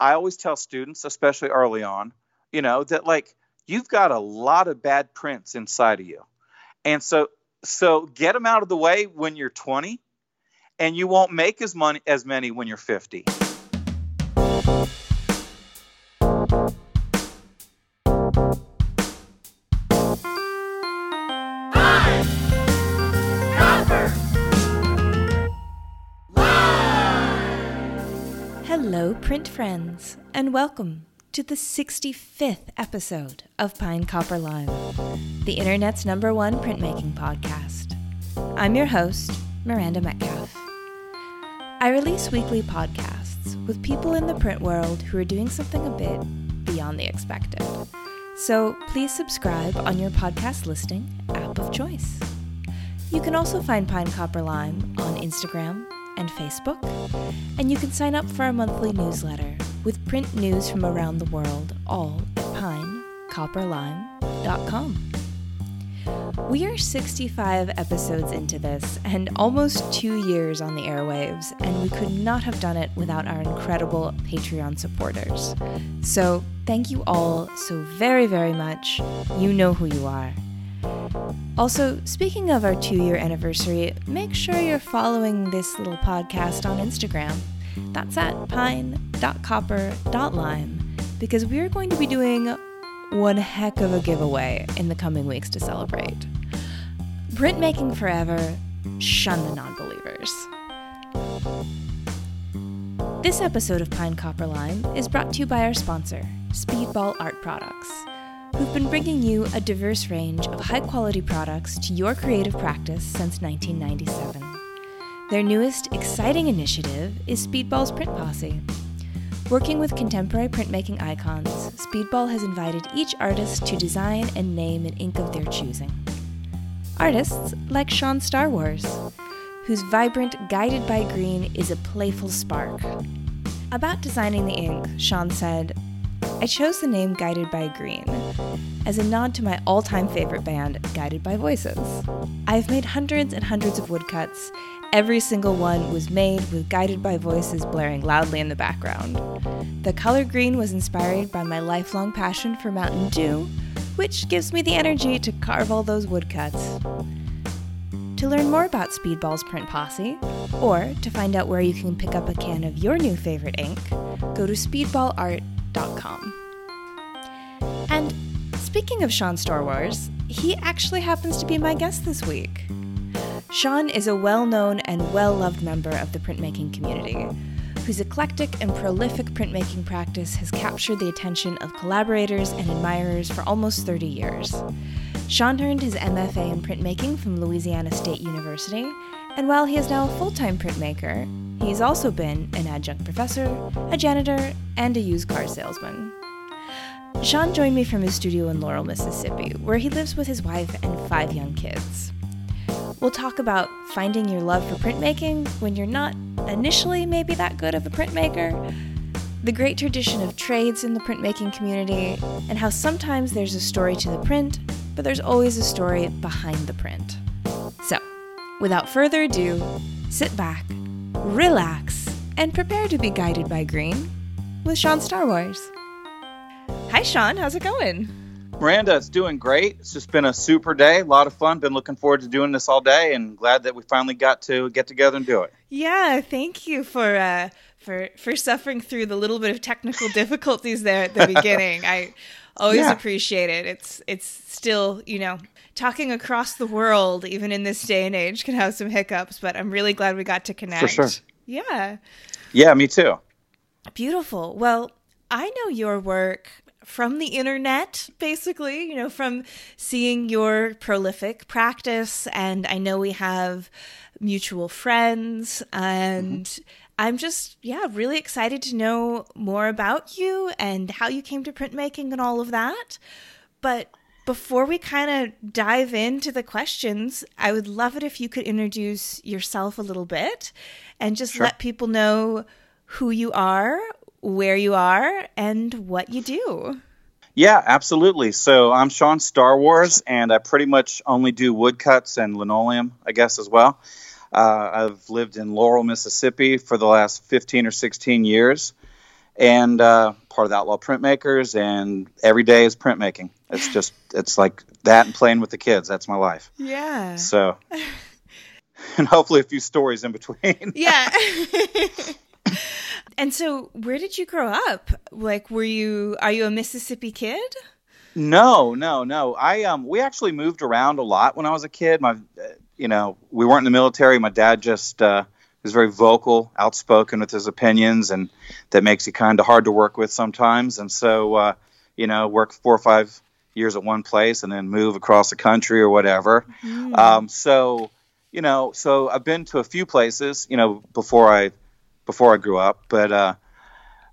I always tell students, especially early on, you know, that like you've got a lot of bad prints inside of you. And so so get them out of the way when you're 20 and you won't make as money as many when you're 50. Friends, and welcome to the 65th episode of Pine Copper Lime, the internet's number one printmaking podcast. I'm your host, Miranda Metcalf. I release weekly podcasts with people in the print world who are doing something a bit beyond the expected. So please subscribe on your podcast listing app of choice. You can also find Pine Copper Lime on Instagram and Facebook, and you can sign up for our monthly newsletter with print news from around the world, all at pinecopperlime.com. We are 65 episodes into this and almost two years on the airwaves, and we could not have done it without our incredible Patreon supporters. So, thank you all so very, very much. You know who you are. Also, speaking of our two year anniversary, make sure you're following this little podcast on Instagram. That's at pine.copper.lime because we're going to be doing one heck of a giveaway in the coming weeks to celebrate. Printmaking forever, shun the non believers. This episode of Pine Copper Lime is brought to you by our sponsor, Speedball Art Products who've been bringing you a diverse range of high quality products to your creative practice since 1997. Their newest exciting initiative is Speedball's Print Posse. Working with contemporary printmaking icons, Speedball has invited each artist to design and name an ink of their choosing. Artists like Sean Star Wars, whose vibrant Guided by Green is a playful spark. About designing the ink, Sean said, I chose the name Guided by Green as a nod to my all time favorite band, Guided by Voices. I've made hundreds and hundreds of woodcuts. Every single one was made with Guided by Voices blaring loudly in the background. The color green was inspired by my lifelong passion for Mountain Dew, which gives me the energy to carve all those woodcuts. To learn more about Speedball's Print Posse, or to find out where you can pick up a can of your new favorite ink, go to speedballart.com and speaking of Sean Star Wars, he actually happens to be my guest this week. Sean is a well known and well loved member of the printmaking community, whose eclectic and prolific printmaking practice has captured the attention of collaborators and admirers for almost 30 years. Sean earned his MFA in printmaking from Louisiana State University, and while he is now a full time printmaker, he's also been an adjunct professor, a janitor, and a used car salesman. Sean joined me from his studio in Laurel, Mississippi, where he lives with his wife and five young kids. We'll talk about finding your love for printmaking when you're not initially maybe that good of a printmaker, the great tradition of trades in the printmaking community, and how sometimes there's a story to the print, but there's always a story behind the print. So, without further ado, sit back, relax, and prepare to be guided by green with Sean Star Wars. Hi, Sean. How's it going? Miranda, it's doing great. It's just been a super day, a lot of fun. Been looking forward to doing this all day, and glad that we finally got to get together and do it. Yeah, thank you for uh, for for suffering through the little bit of technical difficulties there at the beginning. I always yeah. appreciate it. It's it's still you know talking across the world, even in this day and age, can have some hiccups, but I'm really glad we got to connect. For sure. Yeah. Yeah, me too. Beautiful. Well, I know your work from the internet, basically, you know, from seeing your prolific practice. And I know we have mutual friends. And mm-hmm. I'm just, yeah, really excited to know more about you and how you came to printmaking and all of that. But before we kind of dive into the questions, I would love it if you could introduce yourself a little bit and just sure. let people know who you are, where you are and what you do. Yeah, absolutely. So I'm Sean Star Wars, and I pretty much only do woodcuts and linoleum, I guess, as well. Uh, I've lived in Laurel, Mississippi for the last 15 or 16 years. and uh, part of the Outlaw Printmakers, and every day is printmaking. It's just it's like that and playing with the kids. That's my life. Yeah. So, and hopefully a few stories in between. yeah. and so, where did you grow up? Like, were you are you a Mississippi kid? No, no, no. I um we actually moved around a lot when I was a kid. My uh, you know, we weren't in the military. My dad just uh was very vocal, outspoken with his opinions and that makes you kind of hard to work with sometimes. And so uh you know, work 4 or 5 years at one place and then move across the country or whatever. Mm. Um so you know, so I've been to a few places, you know, before I before I grew up, but uh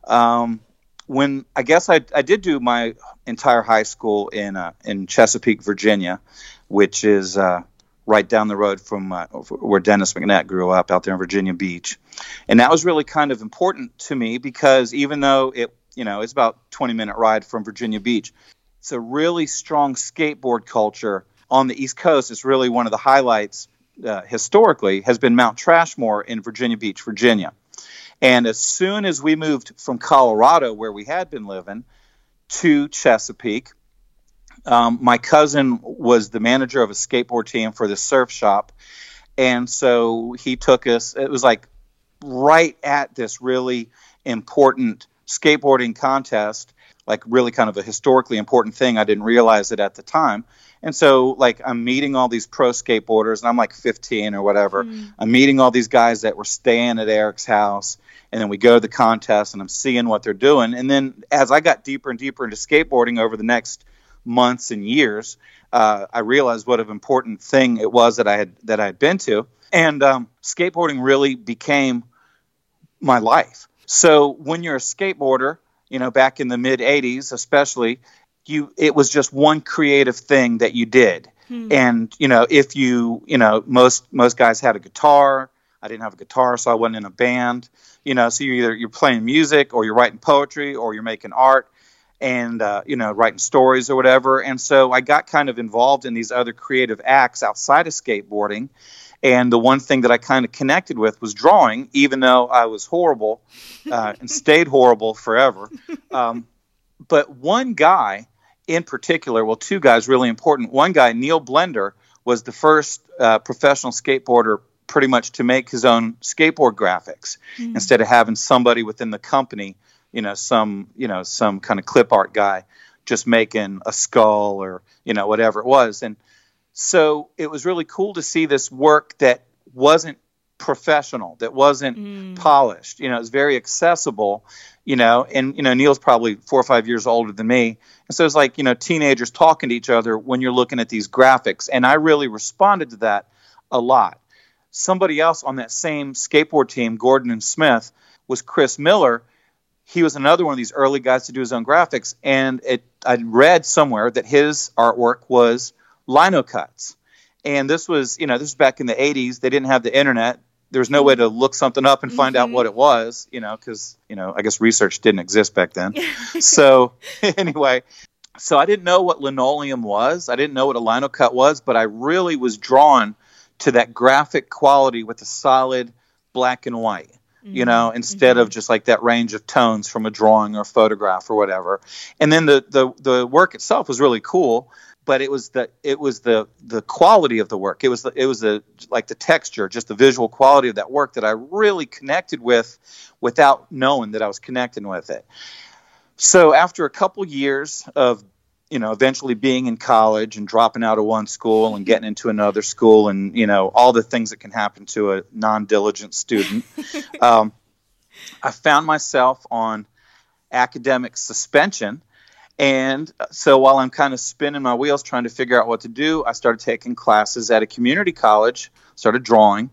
um when I guess I, I did do my entire high school in uh, in Chesapeake, Virginia, which is uh, right down the road from uh, where Dennis McNett grew up out there in Virginia Beach, and that was really kind of important to me because even though it you know it's about 20 minute ride from Virginia Beach, it's a really strong skateboard culture on the East Coast. It's really one of the highlights uh, historically has been Mount Trashmore in Virginia Beach, Virginia. And as soon as we moved from Colorado, where we had been living, to Chesapeake, um, my cousin was the manager of a skateboard team for the surf shop. And so he took us, it was like right at this really important skateboarding contest, like really kind of a historically important thing. I didn't realize it at the time. And so, like, I'm meeting all these pro skateboarders, and I'm like 15 or whatever. Mm. I'm meeting all these guys that were staying at Eric's house, and then we go to the contest, and I'm seeing what they're doing. And then, as I got deeper and deeper into skateboarding over the next months and years, uh, I realized what an important thing it was that I had that I had been to, and um, skateboarding really became my life. So when you're a skateboarder, you know, back in the mid '80s, especially, you it was just one creative thing that you did. Hmm. And you know, if you you know most most guys had a guitar. I didn't have a guitar, so I wasn't in a band. You know, so you either you're playing music or you're writing poetry or you're making art and uh, you know writing stories or whatever. And so I got kind of involved in these other creative acts outside of skateboarding. And the one thing that I kind of connected with was drawing, even though I was horrible uh, and stayed horrible forever. Um, but one guy in particular, well, two guys really important. One guy, Neil Blender, was the first uh, professional skateboarder pretty much to make his own skateboard graphics mm. instead of having somebody within the company, you know, some you know some kind of clip art guy just making a skull or you know whatever it was. And so it was really cool to see this work that wasn't professional, that wasn't mm. polished. You know, it was very accessible. You know, and you know Neil's probably four or five years older than me, and so it's like you know teenagers talking to each other when you're looking at these graphics, and I really responded to that a lot. Somebody else on that same skateboard team, Gordon and Smith, was Chris Miller. He was another one of these early guys to do his own graphics, and it I read somewhere that his artwork was lino cuts. And this was, you know, this was back in the 80s. They didn't have the internet. There was no way to look something up and find mm-hmm. out what it was, you know, because, you know, I guess research didn't exist back then. so, anyway, so I didn't know what linoleum was. I didn't know what a lino cut was, but I really was drawn to that graphic quality with the solid black and white you mm-hmm. know, instead mm-hmm. of just like that range of tones from a drawing or a photograph or whatever. And then the the the work itself was really cool, but it was the it was the the quality of the work. It was the, it was the like the texture, just the visual quality of that work that I really connected with without knowing that I was connecting with it. So after a couple years of you know eventually being in college and dropping out of one school and getting into another school and you know all the things that can happen to a non-diligent student um, i found myself on academic suspension and so while I'm kind of spinning my wheels trying to figure out what to do, I started taking classes at a community college, started drawing,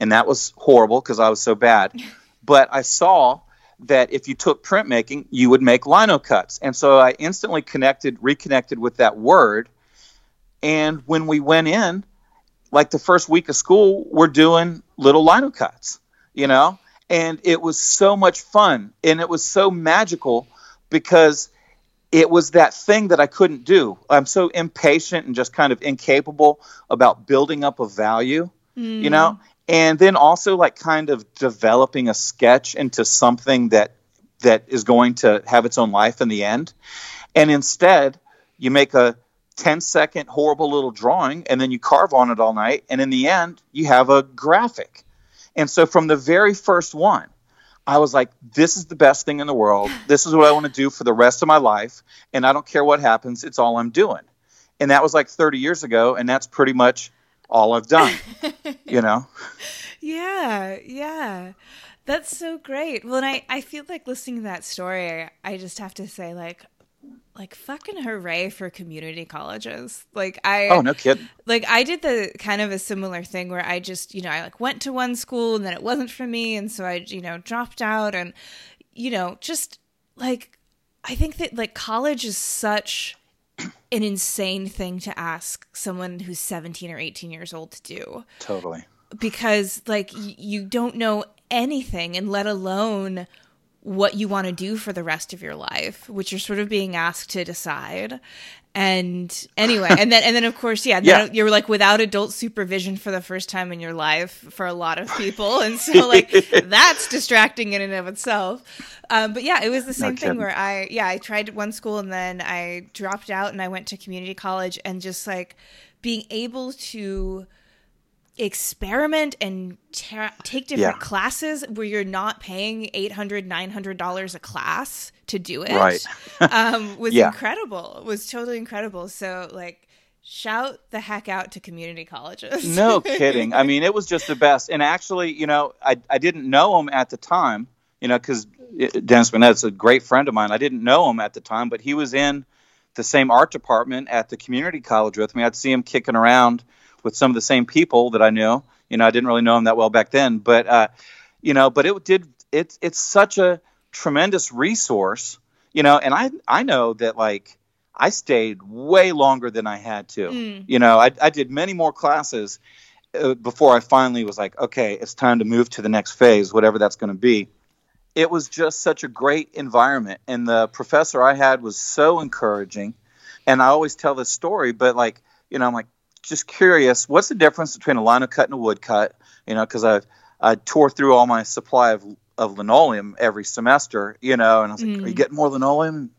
and that was horrible because I was so bad. But I saw that if you took printmaking, you would make lino cuts. And so I instantly connected, reconnected with that word. And when we went in, like the first week of school, we're doing little lino cuts, you know? And it was so much fun and it was so magical because it was that thing that I couldn't do. I'm so impatient and just kind of incapable about building up a value, mm. you know? And then also like kind of developing a sketch into something that that is going to have its own life in the end. And instead, you make a 10 second horrible little drawing and then you carve on it all night. And in the end, you have a graphic. And so from the very first one, I was like, this is the best thing in the world. This is what I want to do for the rest of my life. And I don't care what happens, it's all I'm doing. And that was like 30 years ago. And that's pretty much all I've done, you know? Yeah, yeah. That's so great. Well, and I, I feel like listening to that story, I just have to say, like, like fucking hooray for community colleges. Like I Oh, no kidding. Like I did the kind of a similar thing where I just, you know, I like went to one school and then it wasn't for me and so I, you know, dropped out and you know, just like I think that like college is such an insane thing to ask someone who's 17 or 18 years old to do. Totally. Because like y- you don't know anything and let alone what you want to do for the rest of your life, which you're sort of being asked to decide. And anyway, and then and then of course, yeah, Yeah. you're like without adult supervision for the first time in your life for a lot of people, and so like that's distracting in and of itself. Um, but yeah, it was the same thing kidding. where I yeah I tried one school and then I dropped out and I went to community college and just like being able to experiment and ta- take different Yeah. classes where you're not paying 800 900 dollars a class to do it Right. um, was Yeah. incredible it was totally incredible so like shout the heck out to community colleges no kidding. I mean, it was just the best. And actually, you know, I, I didn't know him at the time, you know, because Dennis McNett's a great friend of mine. I didn't know him at the time, but he was in the same art department at the community college with me. I'd see him kicking around with some of the same people that I knew. You know, I didn't really know them that well back then, but uh, you know, but it did. It's it's such a tremendous resource, you know, and I I know that like I stayed way longer than I had to. Mm. You know, I, I did many more classes uh, before I finally was like, okay, it's time to move to the next phase, whatever that's going to be. It was just such a great environment, and the professor I had was so encouraging. And I always tell this story, but like, you know, I'm like just curious, what's the difference between a lino cut and a wood cut? You know, because I I tore through all my supply of of linoleum every semester, you know, and I was like, are you mm. getting more linoleum?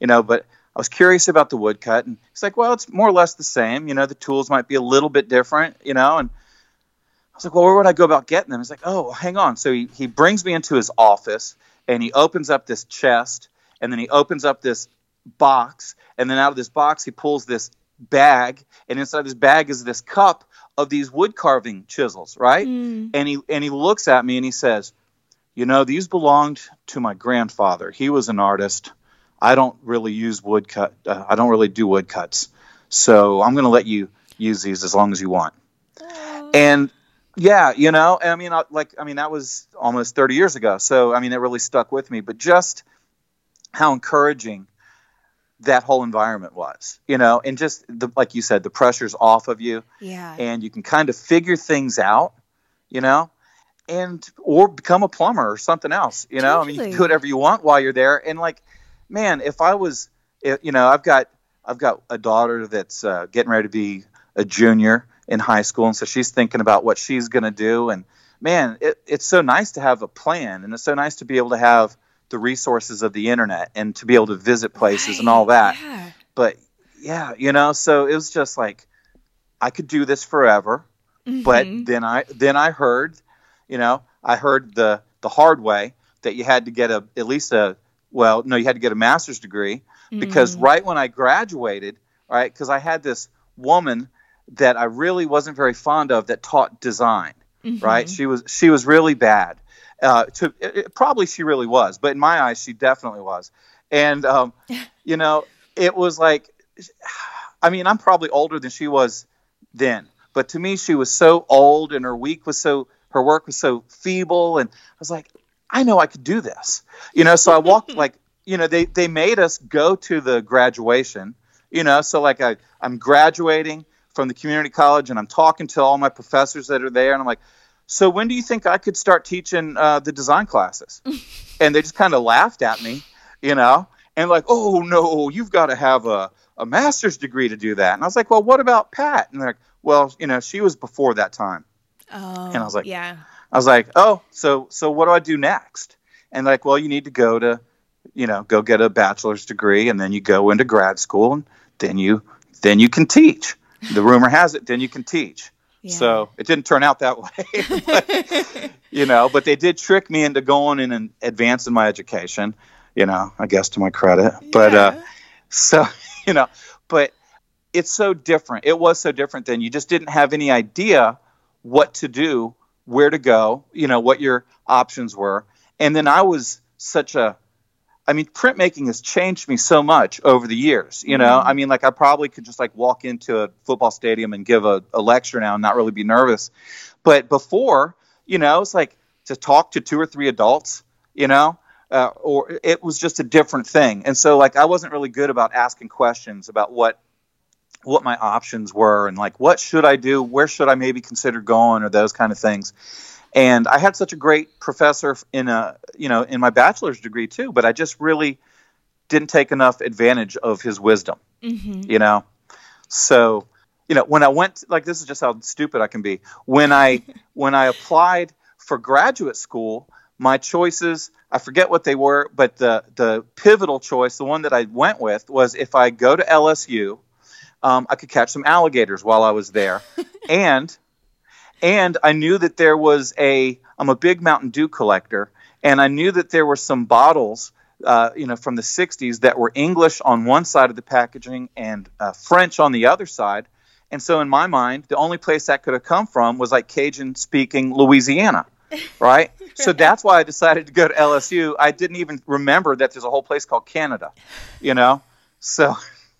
You know, but I was curious about the wood cut, and he's like, "Well, it's more or less the same. You know, the tools might be a little bit different. You know." And I was like, "Well, where would I go about getting them?" He's like, "Oh, hang on." So he he brings me into his office, and he opens up this chest, and then he opens up this box, and then out of this box he pulls this bag, and inside this bag is this cup of these wood carving chisels, right? Mm. And he and he looks at me and he says, "You know, these belonged to my grandfather. He was an artist." I don't really use woodcut. Uh, I don't really do woodcuts, so I'm going to let you use these as long as you want. And yeah, you know, I mean, I- like, I mean, that was almost 30 years ago, so I mean, it really stuck with me. But just how encouraging that whole environment was, you know, and just the, like you said, the pressure's off of you, yeah and you can kind of figure things out, you know, and or become a plumber or something else, you know. I mean, you do whatever you want while you're there. And like, man, if I was, you know, I've got I've got a daughter that's uh, getting ready to be a junior in high school, and so she's thinking about what she's going to do. And man, it, it's so nice to have a plan, and it's so nice to be able to have the resources of the internet and to be able to visit places and all that yeah but yeah, you know, so it was just like I could do this forever. But Mhm. then I then I heard, you know, I heard the the hard way that you had to get a at least a well, no, you had to get a master's degree because Mm. right when I graduated, right, because I had this woman that I really wasn't very fond of that taught design right? Mhm. She was she was really bad. Uh, to it, it- probably she really was, but in my eyes, she definitely was. And um, you know, it was like, I mean, I'm probably older than she was then, but to me, she was so old, and her week was so her work was so feeble, and I was like, I know I could do this, you know. So I walked like, you know, they they made us go to the graduation, you know. So like I I'm graduating from the community college, and I'm talking to all my professors that are there, and I'm like, so when do you think I could start teaching uh, the design classes? and they just kind of laughed at me, you know, and like, oh no, you've got to have a, a master's degree to do that. And I was like, well, what about Pat? And they're like, well, you know, she was before that time. oh and I was like- yeah I was like, oh, so so what do I do next? and like, well, you need to go to, you know, go get a bachelor's degree, and then you go into grad school, and then you then you can teach. The rumor has it, then you can teach. Yeah. So it didn't turn out that way, but, you know. But they did trick me into going in and advancing my education, you know. I guess to my credit, but uh, so you know, but it's so different. It was so different then. You just didn't have any idea what to do, where to go, you know, what your options were. And then I was such a I mean, printmaking has changed me so much over the years. You know, mm-hmm. I mean, like I probably could just like walk into a football stadium and give a, a lecture now and not really be nervous. But before, you know, it's like to talk to two or three adults, you know, uh, or it was just a different thing. And so, like, I wasn't really good about asking questions about what what my options were and like what should I do, where should I maybe consider going, or those kind of things. And I had such a great professor in a you know in my bachelor's degree too, but I just really didn't take enough advantage of his wisdom. Mm-hmm. You know, so you know when I went like this is just how stupid I can be. When I when I applied for graduate school, my choices I forget what they were, but the the pivotal choice, the one that I went with, was if I go to LSU, um, I could catch some alligators while I was there, and and I knew that there was a I'm a big Mountain Dew collector, and I knew that there were some bottles. Uh, you know, from the 60s that were English on one side of the packaging and uh, French on the other side. And so, in my mind, the only place that could have come from was like Cajun speaking Louisiana, right? so that's why I decided to go to LSU. I didn't even remember that there's a whole place called Canada, you know? So,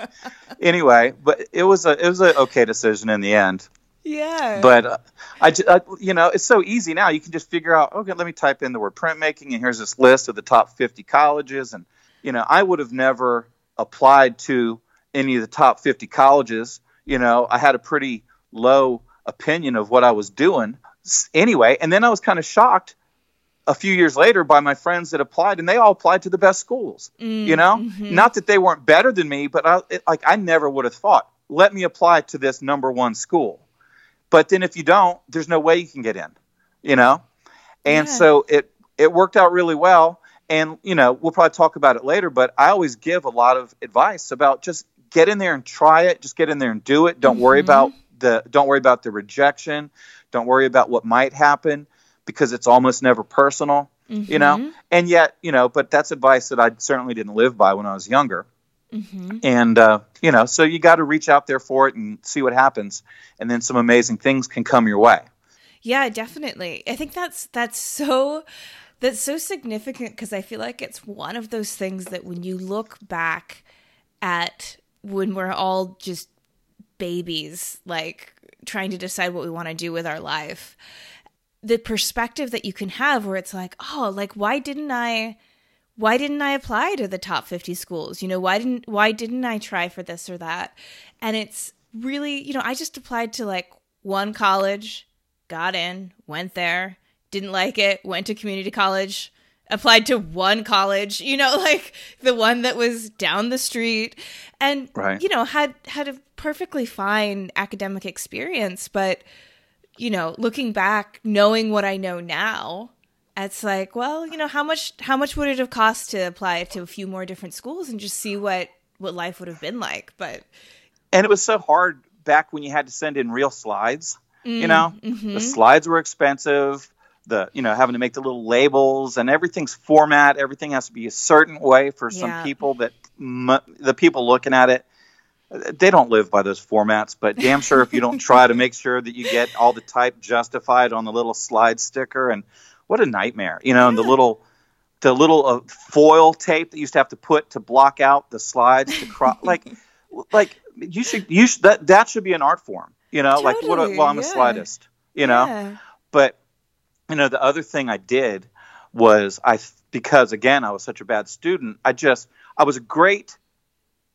anyway, but it was a it was an okay decision in the end. Yeah. But uh, I, just, uh, you know, it's so easy now. You can just figure out, okay, let me type in the word printmaking, and here's this list of the top 50 colleges. And, you know, I would have never applied to any of the top 50 colleges. You know, I had a pretty low opinion of what I was doing anyway. And then I was kind of shocked a few years later by my friends that applied, and they all applied to the best schools. Mm, you know, mm-hmm. not that they weren't better than me, but I, it, like I never would have thought, let me apply to this number one school but then if you don't, there's no way you can get in, you know? And yeah. so it it worked out really well. And, you know, we'll probably talk about it later, but I always give a lot of advice about just get in there and try it. Just get in there and do it. Don't mm-hmm. worry about the don't worry about the rejection. Don't worry about what might happen because it's almost never personal, mm-hmm. you know? Mm-hmm. And yet, you know, but that's advice that I certainly didn't live by when I was younger. Mm-hmm. And, uh, you know, so you got to reach out there for it and see what happens. And then some amazing things can come your way. Yeah, definitely. I think that's, that's so, that's so significant because I feel like it's one of those things that when you look back at when we're all just babies, like trying to decide what we want to do with our life, the perspective that you can have where it's like, oh, like, why didn't I? Why didn't I apply to the top 50 schools? You know, why didn't why didn't I try for this or that? And it's really, you know, I just applied to like one college, got in, went there, didn't like it, went to community college, applied to one college, you know, like the one that was down the street and right. you know, had had a perfectly fine academic experience, but you know, looking back, knowing what I know now, it's like, well, you know, how much how much would it have cost to apply to a few more different schools and just see what what life would have been like? But and it was so hard back when you had to send in real slides. Mm, you know, mm-hmm. the slides were expensive. The you know having to make the little labels and everything's format. Everything has to be a certain way for some yeah. people that m- the people looking at it they don't live by those formats, but damn sure if you don't try to make sure that you get all the type justified on the little slide sticker and what a nightmare, you know, and the little the little uh, foil tape that you used to have to put to block out the slides to cross like like you should you should that that should be an art form, you know, totally, like what a, well I'm yeah. a slidist, you know. Yeah. But you know, the other thing I did was I because again I was such a bad student, I just I was a great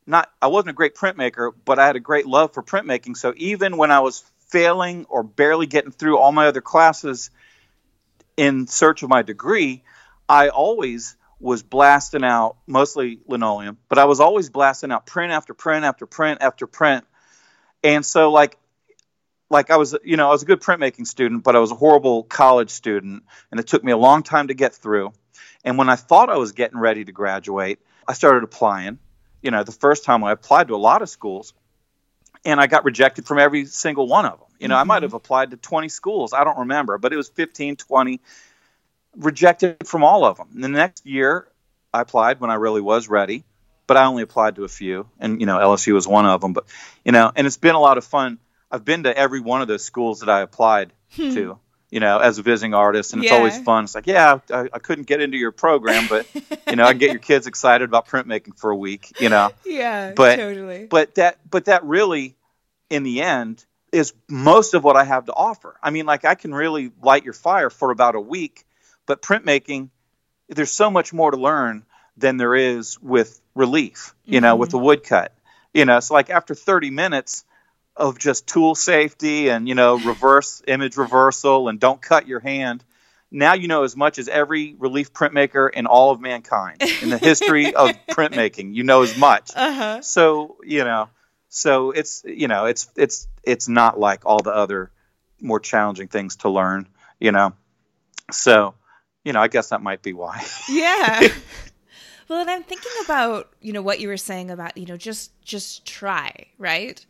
not I wasn't a great printmaker, but I had a great love for printmaking. So even when I was failing or barely getting through all my other classes, in search of my degree, I always was blasting out mostly linoleum, but I was always blasting out print after print after print after print. And so like like I was, you know, I was a good printmaking student, but I was a horrible college student, and it took me a long time to get through. And when I thought I was getting ready to graduate, I started applying. You know, the first time I applied to a lot of schools, and I got rejected from every single one of them. You know, mm-hmm. I might have applied to 20 schools. I don't remember, but it was 15, 20, rejected from all of them. And the next year, I applied when I really was ready, but I only applied to a few. And, you know, LSU was one of them. But, you know, and it's been a lot of fun. I've been to every one of those schools that I applied hmm. to you know, as a visiting artist, and it's yeah. always fun. It's like, yeah, I, I, couldn't get into your program, but you know, I get your kids excited about printmaking for a week, you know. Yeah, but, totally. But that, but that really, in the end, is most of what I have to offer. I mean, like I can really light your fire for about a week, but printmaking, there's so much more to learn than there is with relief, you mm-hmm. know, with the woodcut. You know, so like after 30 minutes, of just tool safety and you know reverse image reversal and don't cut your hand now you know as much as every relief printmaker in all of mankind in the history of printmaking you know as much uh-huh. so you know so it's you know it's it's it's not like all the other more challenging things to learn you know so you know i guess that might be why yeah well and i'm thinking about you know what you were saying about you know just just try right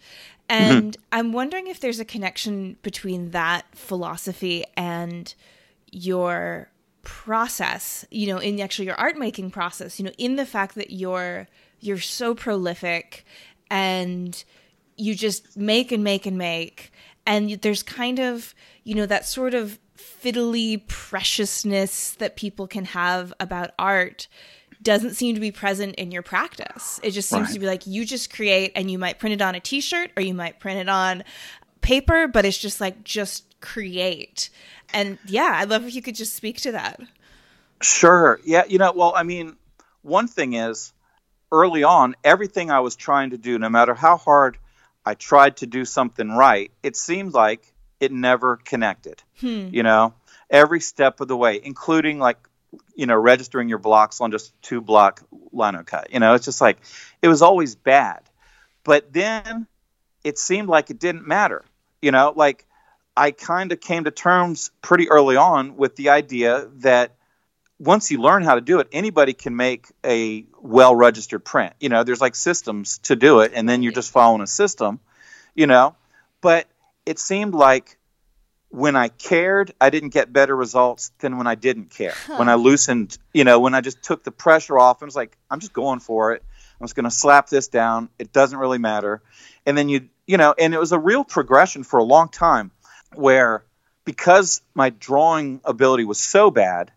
Mm-hmm. And mm-hmm. I'm wondering if there's a connection between that philosophy and your process, you know, in actually your art making process, you know, in the fact that you're you're so prolific and you just make and make and make and there's kind of, you know, that sort of fiddly preciousness that people can have about art doesn't seem to be present in your practice. It just seems right. to be like you just create and you might print it on a t-shirt or you might print it on paper, but it's just like just create. And yeah, I'd love if you could just speak to that. Sure. Yeah, you know, well, I mean, one thing is early on, everything I was trying to do, no matter how hard I tried to do something right, it seemed like it never connected. Hmm. You know, every step of the way, including like you know, registering your blocks on just two block lino cut. You know, it's just like it was always bad. But then it seemed like it didn't matter. You know, like I kind of came to terms pretty early on with the idea that once you learn how to do it, anybody can make a well registered print. You know, there's like systems to do it, and then you're just following a system, you know. But it seemed like when I cared, I didn't get better results than when I didn't care. Huh. When I loosened, you know, when I just took the pressure off and was like, I'm just going for it. I'm just going to slap this down. It doesn't really matter. And then you, you know, and it was a real progression for a long time where because my drawing ability was so bad,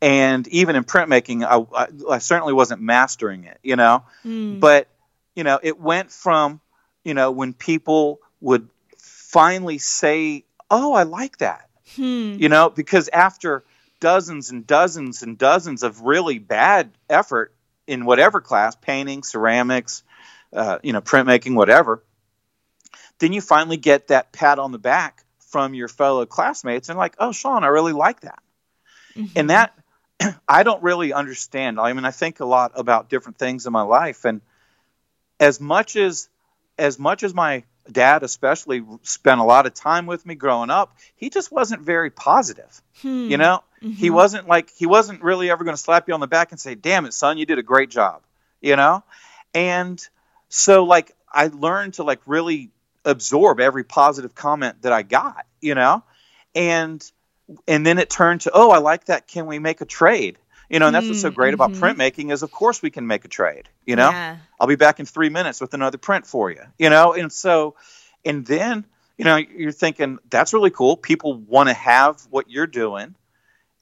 and even in printmaking, I, I, I certainly wasn't mastering it, you know. Mm. But you know, it went from, you know, when people would finally say oh, I like that. Hmm. You know, because after dozens and dozens and dozens of really bad effort in whatever class, painting, ceramics, uh, you know, printmaking, whatever, then you finally get that pat on the back from your fellow classmates and like, oh, Sean, I really like that. Mm-hmm. And that I don't really understand. I mean, I think a lot about different things in my life, and as much as as much as my dad especially spent a lot of time with me growing up he just wasn't very positive hmm. you know mm-hmm. he wasn't like he wasn't really ever going to slap you on the back and say damn it son you did a great job you know and so like i learned to like really absorb every positive comment that i got you know and and then it turned to oh i like that can we make a trade you know, and that's what's so great about mm-hmm. printmaking is, of course, we can make a trade. You know, yeah. I'll be back in three minutes with another print for you. You know, and so, and then you know, you're thinking that's really cool. People want to have what you're doing.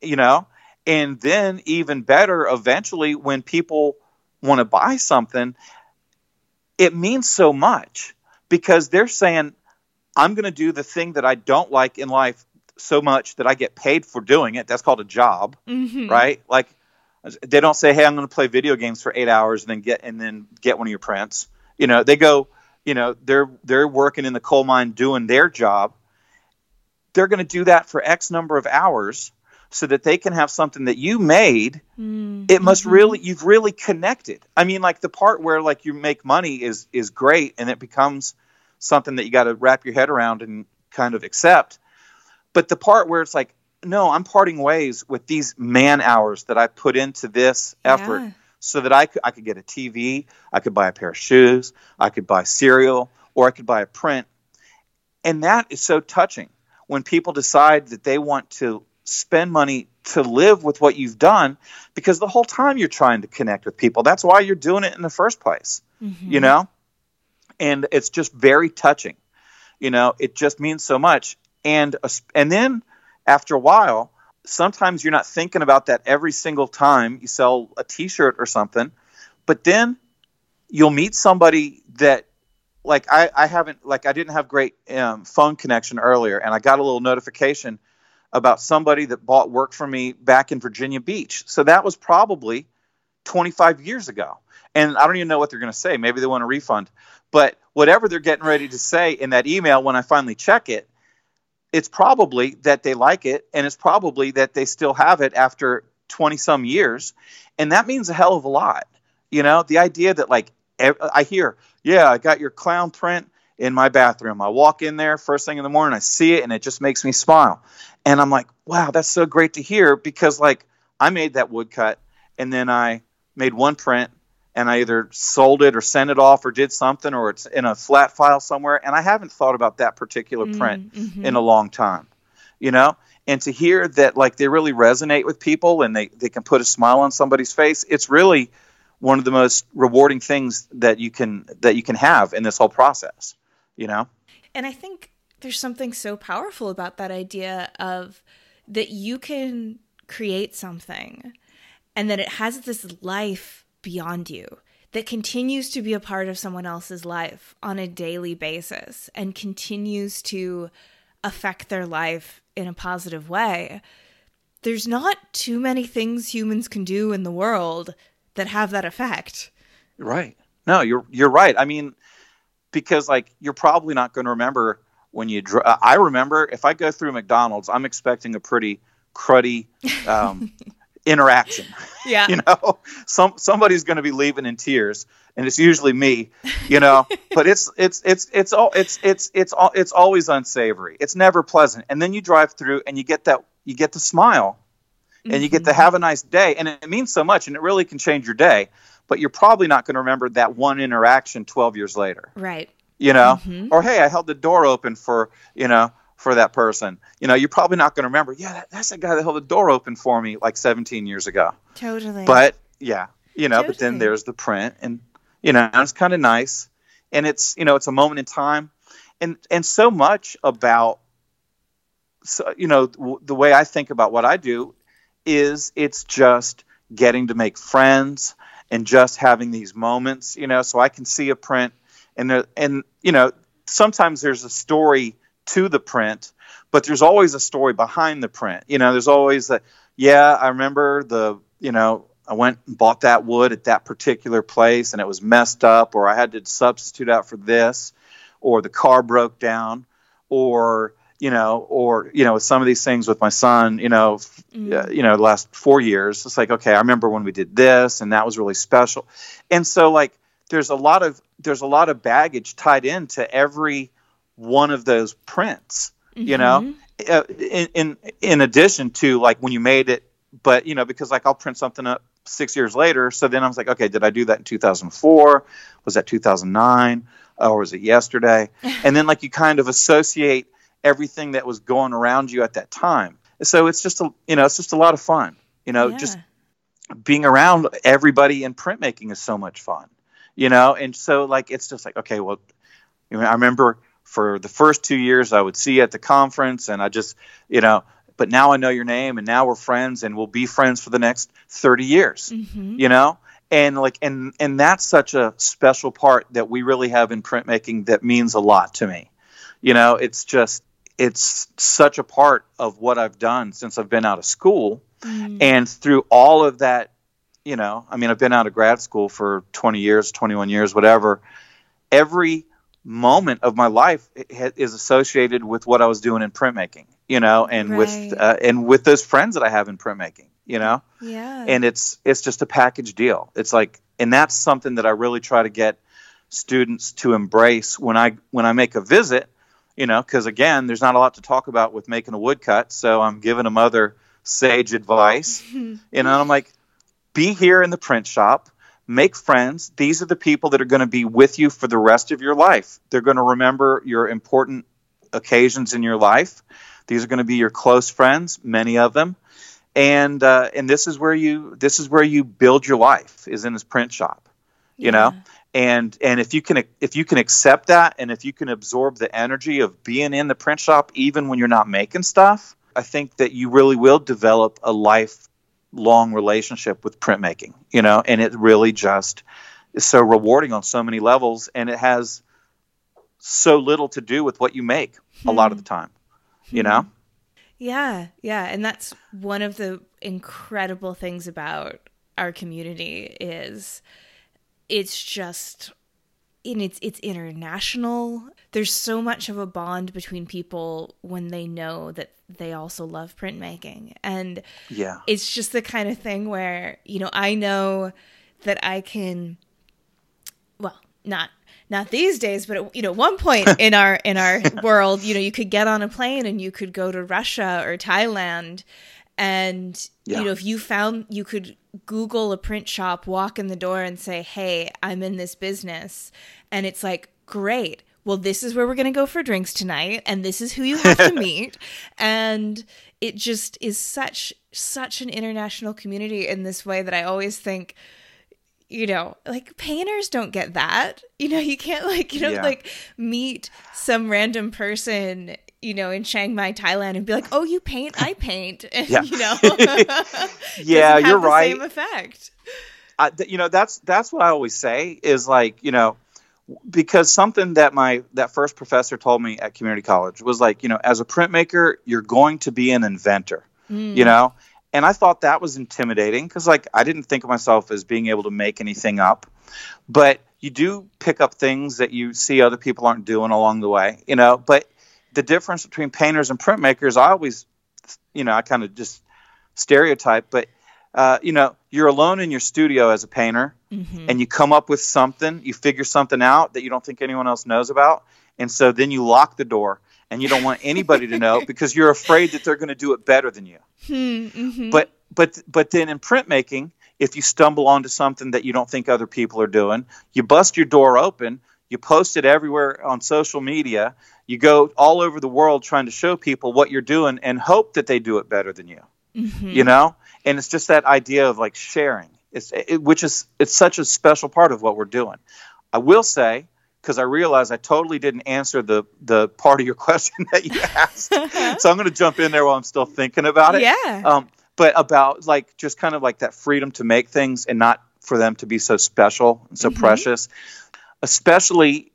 You know, and then even better, eventually, when people want to buy something, it means so much because they're saying, I'm going to do the thing that I don't like in life so much that I get paid for doing it. That's called a job, mm-hmm. right? Like they don't say, "Hey, I'm going to play video games for eight hours and then get and then get one of your prints." You know, they go, you know, they're they're working in the coal mine doing their job. They're going to do that for X number of hours so that they can have something that you made. Mm-hmm. It must really you've really connected. I mean, like the part where like you make money is is great and it becomes something that you got to wrap your head around and kind of accept. But the part where it's like no, I'm parting ways with these man hours that I put into this effort Yeah. so that I could, I could get a TV, I could buy a pair of shoes, I could buy cereal, or I could buy a print. And that is so touching when people decide that they want to spend money to live with what you've done because the whole time you're trying to connect with people. That's why you're doing it in the first place, Mhm. you know? And it's just very touching. You know, it just means so much. And and then after a while, sometimes you're not thinking about that every single time you sell a t-shirt or something, but then you'll meet somebody that like I, I haven't like I didn't have great um, phone connection earlier, and I got a little notification about somebody that bought work for me back in Virginia Beach. So that was probably 25 years ago, and I don't even know what they're going to say. Maybe they want a refund, but whatever they're getting ready to say in that email when I finally check it, it's probably that they like it, and it's probably that they still have it after 20 some years, and that means a hell of a lot. You know, the idea that like I hear, yeah, I got your clown print in my bathroom. I walk in there first thing in the morning, I see it, and it just makes me smile. And I'm like, wow, that's so great to hear because like I made that woodcut, and then I made one print, and I either sold it or sent it off or did something, or it's in a flat file somewhere, and I haven't thought about that particular print Mhm. in a long time, you know? And to hear that like they really resonate with people and they, they can put a smile on somebody's face, it's really one of the most rewarding things that you can that you can have in this whole process, you know? And I think there's something so powerful about that idea of that you can create something and that it has this life beyond you that continues to be a part of someone else's life on a daily basis and continues to affect their life in a positive way. There's not too many things humans can do in the world that have that effect. Right. No, you're you're right. I mean, because like you're probably not going to remember when you. Dr- I remember if I go through McDonald's, I'm expecting a pretty cruddy um, interaction. Yeah. You know, some somebody's going to be leaving in tears, and it's usually me. You know, but it's it's it's it's all it's it's it's all it's always unsavory. It's never pleasant. And then you drive through, and you get that you get the smile, and you get to have a nice day, and it means so much, and it really can change your day. But you're probably not going to remember that one interaction 12 years later Right. you know Mhm. or hey i held the door open for you know for that person. You know you're probably not going to remember yeah that, that's the guy that held the door open for me like 17 years ago. Totally. but yeah you know but then there's the print and you know it's kind of nice. And it's you know it's a moment in time. And and so much about so you know w- the way i think about what i do is it's just getting to make friends and just having these moments you know so i can see a print and there, and you know sometimes there's a story to the print but there's always a story behind the print. You know there's always that yeah i remember the you know i went and bought that wood at that particular place and it was messed up or i had to substitute out for this or the car broke down or you know or you know with some of these things with my son you know uh, you know the last four years. It's like okay i remember when we did this and that was really special. And so like there's a lot of there's a lot of baggage tied into every one of those prints you know? Uh, in, in in addition to like when you made it but you know because like i'll print something up six years later so then i was like okay did i do that in 2004 was that 2009 or was it yesterday? And then like you kind of associate everything that was going around you at that time. So it's just a you know it's just a lot of fun you know? Yeah. just being around everybody in printmaking is so much fun you know? And so like it's just like okay well you know, i remember for the first two years i would see you at the conference and i just you know but now i know your name and now we're friends and we'll be friends for the next 30 years Mhm. you know and like and and that's such a special part that we really have in printmaking that means a lot to me you know it's just it's such a part of what i've done since i've been out of school Mm. and through all of that you know i mean i've been out of grad school for 20 years 21 years whatever every moment of my life is associated with what i was doing in printmaking you know and Right. with uh, and with those friends that i have in printmaking you know Yeah. and it's it's just a package deal it's like and that's something that i really try to get students to embrace when i when i make a visit you know, because again, there's not a lot to talk about with making a woodcut. So I'm giving them other sage advice. you know, I'm like, be here in the print shop, make friends. These are the people that are going to be with you for the rest of your life. They're going to remember your important occasions in your life. These are going to be your close friends, many of them. And uh, and this is where you this is where you build your life is in this print shop, you yeah. know and and if you can if you can accept that and if you can absorb the energy of being in the print shop even when you're not making stuff i think that you really will develop a lifelong relationship with printmaking you know and it really just is so rewarding on so many levels and it has so little to do with what you make hmm. a lot of the time you know hmm. yeah yeah and that's one of the incredible things about our community is it's just and it's it's international. There's so much of a bond between people when they know that they also love printmaking. And yeah. It's just the kind of thing where, you know, I know that I can well, not not these days, but at, you know, one point in our in our world, you know, you could get on a plane and you could go to Russia or Thailand and yeah. you know if you found you could google a print shop walk in the door and say hey i'm in this business and it's like great well this is where we're going to go for drinks tonight and this is who you have to meet and it just is such such an international community in this way that i always think you know like painters don't get that you know you can't like you know yeah. like meet some random person you know, in Chiang Mai, Thailand, and be like, "Oh, you paint, I paint," and, yeah. you know, yeah, you're right. Same effect. I, th- you know, that's that's what I always say is like, you know, because something that my that first professor told me at community college was like, you know, as a printmaker, you're going to be an inventor, mm. you know, and I thought that was intimidating because like I didn't think of myself as being able to make anything up, but you do pick up things that you see other people aren't doing along the way, you know, but the difference between painters and printmakers, I always, you know, I kind of just stereotype, but uh, you know, you're alone in your studio as a painter, mm-hmm. and you come up with something, you figure something out that you don't think anyone else knows about, and so then you lock the door, and you don't want anybody to know because you're afraid that they're going to do it better than you. Hmm, mm-hmm. But but but then in printmaking, if you stumble onto something that you don't think other people are doing, you bust your door open, you post it everywhere on social media, you go all over the world trying to show people what you're doing and hope that they do it better than you. Mm-hmm. You know, and it's just that idea of like sharing. It's it, which is it's such a special part of what we're doing. I will say because I realize I totally didn't answer the the part of your question that you asked, so I'm going to jump in there while I'm still thinking about it. Yeah. Um, but about like just kind of like that freedom to make things and not for them to be so special and so mm-hmm. precious, especially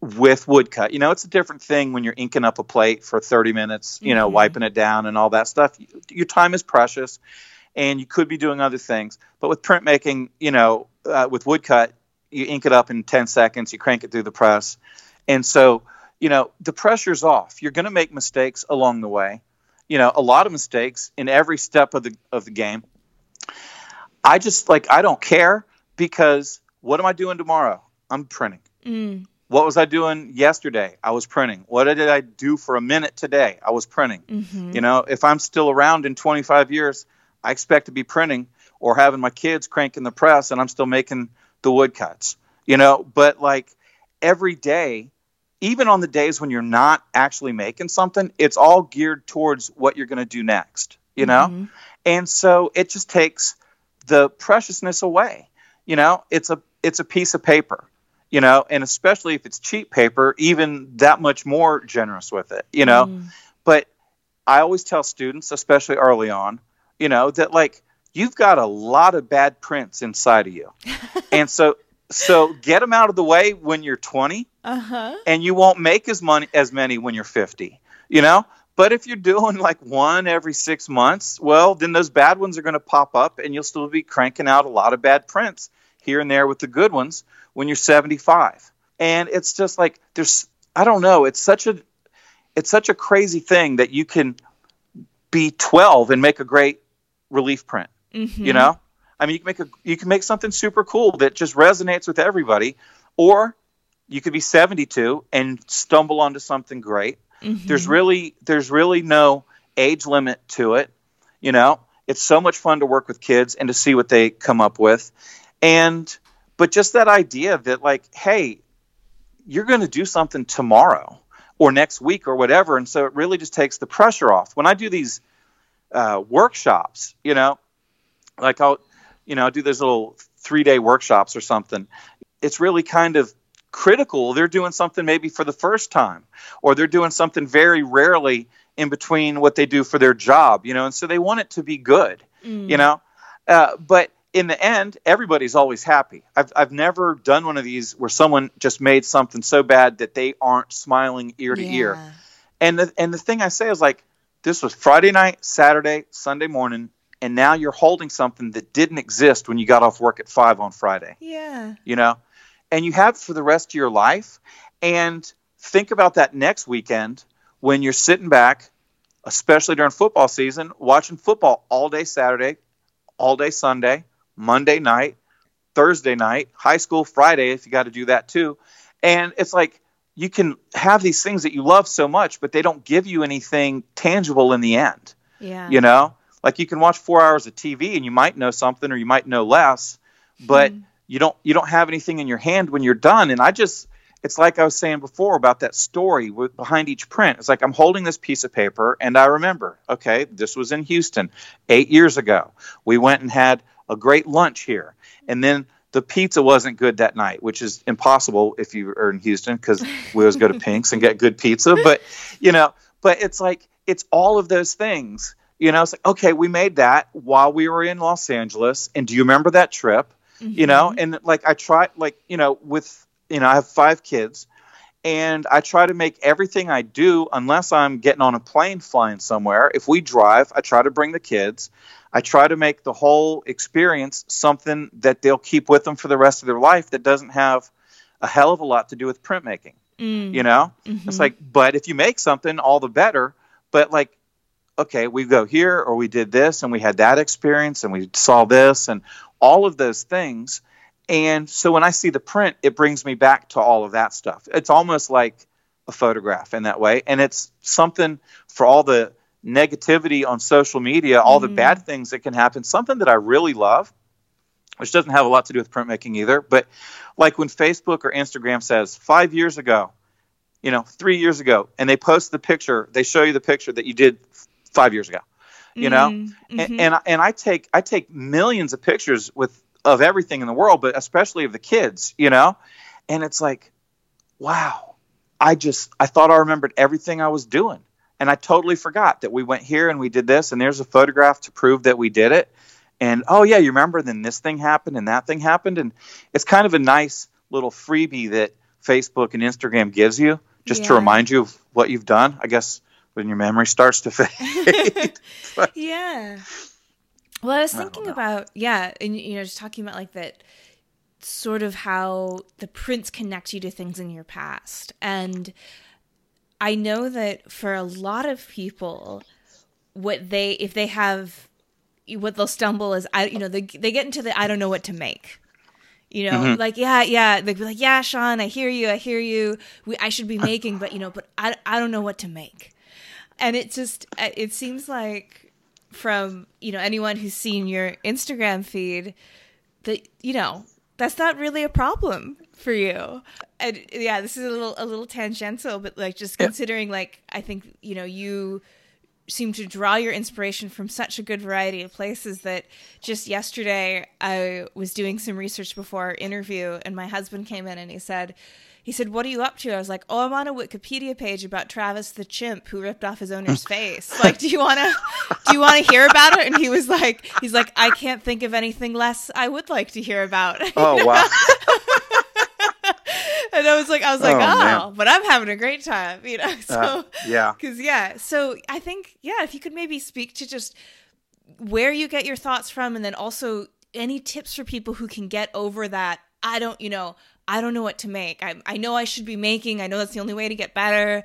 with woodcut. You know, it's a different thing when you're inking up a plate for 30 minutes, you know, mm-hmm. wiping it down and all that stuff. Your time is precious and you could be doing other things. But with printmaking, you know, uh, with woodcut, you ink it up in 10 seconds, you crank it through the press. And so, you know, the pressure's off. You're going to make mistakes along the way. You know, a lot of mistakes in every step of the of the game. I just like I don't care because what am I doing tomorrow? I'm printing. Mm. What was I doing yesterday? I was printing. What did I do for a minute today? I was printing. Mm-hmm. You know, if I'm still around in 25 years, I expect to be printing or having my kids cranking the press and I'm still making the woodcuts. You know, but like every day, even on the days when you're not actually making something, it's all geared towards what you're going to do next, you know? Mm-hmm. And so it just takes the preciousness away. You know, it's a it's a piece of paper you know, and especially if it's cheap paper, even that much more generous with it, you know. Mm. But I always tell students, especially early on, you know, that like you've got a lot of bad prints inside of you. and so so get them out of the way when you're 20 uh-huh. and you won't make as money as many when you're 50 you know but if you're doing like one every six months well then those bad ones are going to pop up and you'll still be cranking out a lot of bad prints here and there with the good ones when you're 75. And it's just like there's I don't know, it's such a it's such a crazy thing that you can be 12 and make a great relief print. Mm-hmm. You know? I mean, you can make a you can make something super cool that just resonates with everybody or you could be 72 and stumble onto something great Mm-hmm. There's really there's really no age limit to it. You know, it's so much fun to work with kids and to see what they come up with. And but just that idea that like, hey, you're going to do something tomorrow or next week or whatever, and so it really just takes the pressure off. When I do these uh, workshops, you know, like I'll, you know, do those little three day workshops or something. It's really kind of critical. They're doing something maybe for the first time, or they're doing something very rarely in between what they do for their job, you know, and so they want it to be good, mm. you know. Uh, but in the end, everybody's always happy. I've, I've never done one of these where someone just made something so bad that they aren't smiling ear to yeah. ear. And the, and the thing I say is like, this was Friday night, Saturday, Sunday morning, and now you're holding something that didn't exist when you got off work at five on Friday. Yeah. You know, and you have for the rest of your life. And think about that next weekend when you're sitting back, especially during football season, watching football all day Saturday, all day Sunday, Monday night, Thursday night, high school Friday, if you got to do that too. And it's like you can have these things that you love so much, but they don't give you anything tangible in the end. Yeah. You know, like you can watch four hours of TV and you might know something or you might know less, but mm you don't you don't have anything in your hand when you're done. And i just it's like i was saying before about that story with, behind each print. It's like i'm holding this piece of paper and i remember okay this was in houston eight years ago. We went and had a great lunch here. And then the pizza wasn't good that night which is impossible if you are in houston because we always go to pink's and get good pizza but you know but it's like it's all of those things you know it's like okay we made that while we were in los angeles and do you remember that trip mm-hmm. you know and like i try like you know with you know i have five kids and i try to make everything i do unless i'm getting on a plane flying somewhere if we drive i try to bring the kids i try to make the whole experience something that they'll keep with them for the rest of their life that doesn't have a hell of a lot to do with printmaking mm. you know mm-hmm. it's like but if you make something all the better but like okay we go here or we did this and we had that experience and we saw this and all of those things. And so when I see the print, it brings me back to all of that stuff. It's almost like a photograph in that way. And it's something for all the negativity on social media, all mm-hmm. the bad things that can happen, something that I really love, which doesn't have a lot to do with printmaking either. But like when Facebook or Instagram says five years ago, you know, three years ago, and they post the picture, they show you the picture that you did five years ago you know mm-hmm. and, and and I take I take millions of pictures with of everything in the world but especially of the kids you know and it's like wow I just I thought I remembered everything I was doing and I totally forgot that we went here and we did this and there's a photograph to prove that we did it and oh yeah you remember then this thing happened and that thing happened and it's kind of a nice little freebie that Facebook and Instagram gives you just yeah. to remind you of what you've done I guess when your memory starts to fade. yeah. Well, I was thinking I about yeah, and you know, just talking about like that sort of how the prints connect you to things in your past. And I know that for a lot of people what they if they have what they'll stumble is I you know they they get into the I don't know what to make. You know, mm-hmm. like yeah, yeah, they'd be like, "Yeah, Sean, I hear you, I hear you. We I should be making, but you know, but I I don't know what to make." and it just it seems like from you know anyone who's seen your Instagram feed that you know that's not really a problem for you. And yeah, this is a little a little tangential, but like just considering yeah. like I think you know you seem to draw your inspiration from such a good variety of places that just yesterday I was doing some research before our interview and my husband came in and he said he said, "What are you up to?" I was like, "Oh, I'm on a Wikipedia page about Travis the chimp who ripped off his owner's face. Like, do you want to do you want to hear about it?" And he was like, "He's like, I can't think of anything less I would like to hear about." Oh wow. and I was like, I was like, oh, oh but I'm having a great time, you know. So uh, yeah, because yeah, so I think yeah, if you could maybe speak to just where you get your thoughts from, and then also any tips for people who can get over that. I don't, you know, I don't know what to make. I, I know I should be making. I know that's the only way to get better,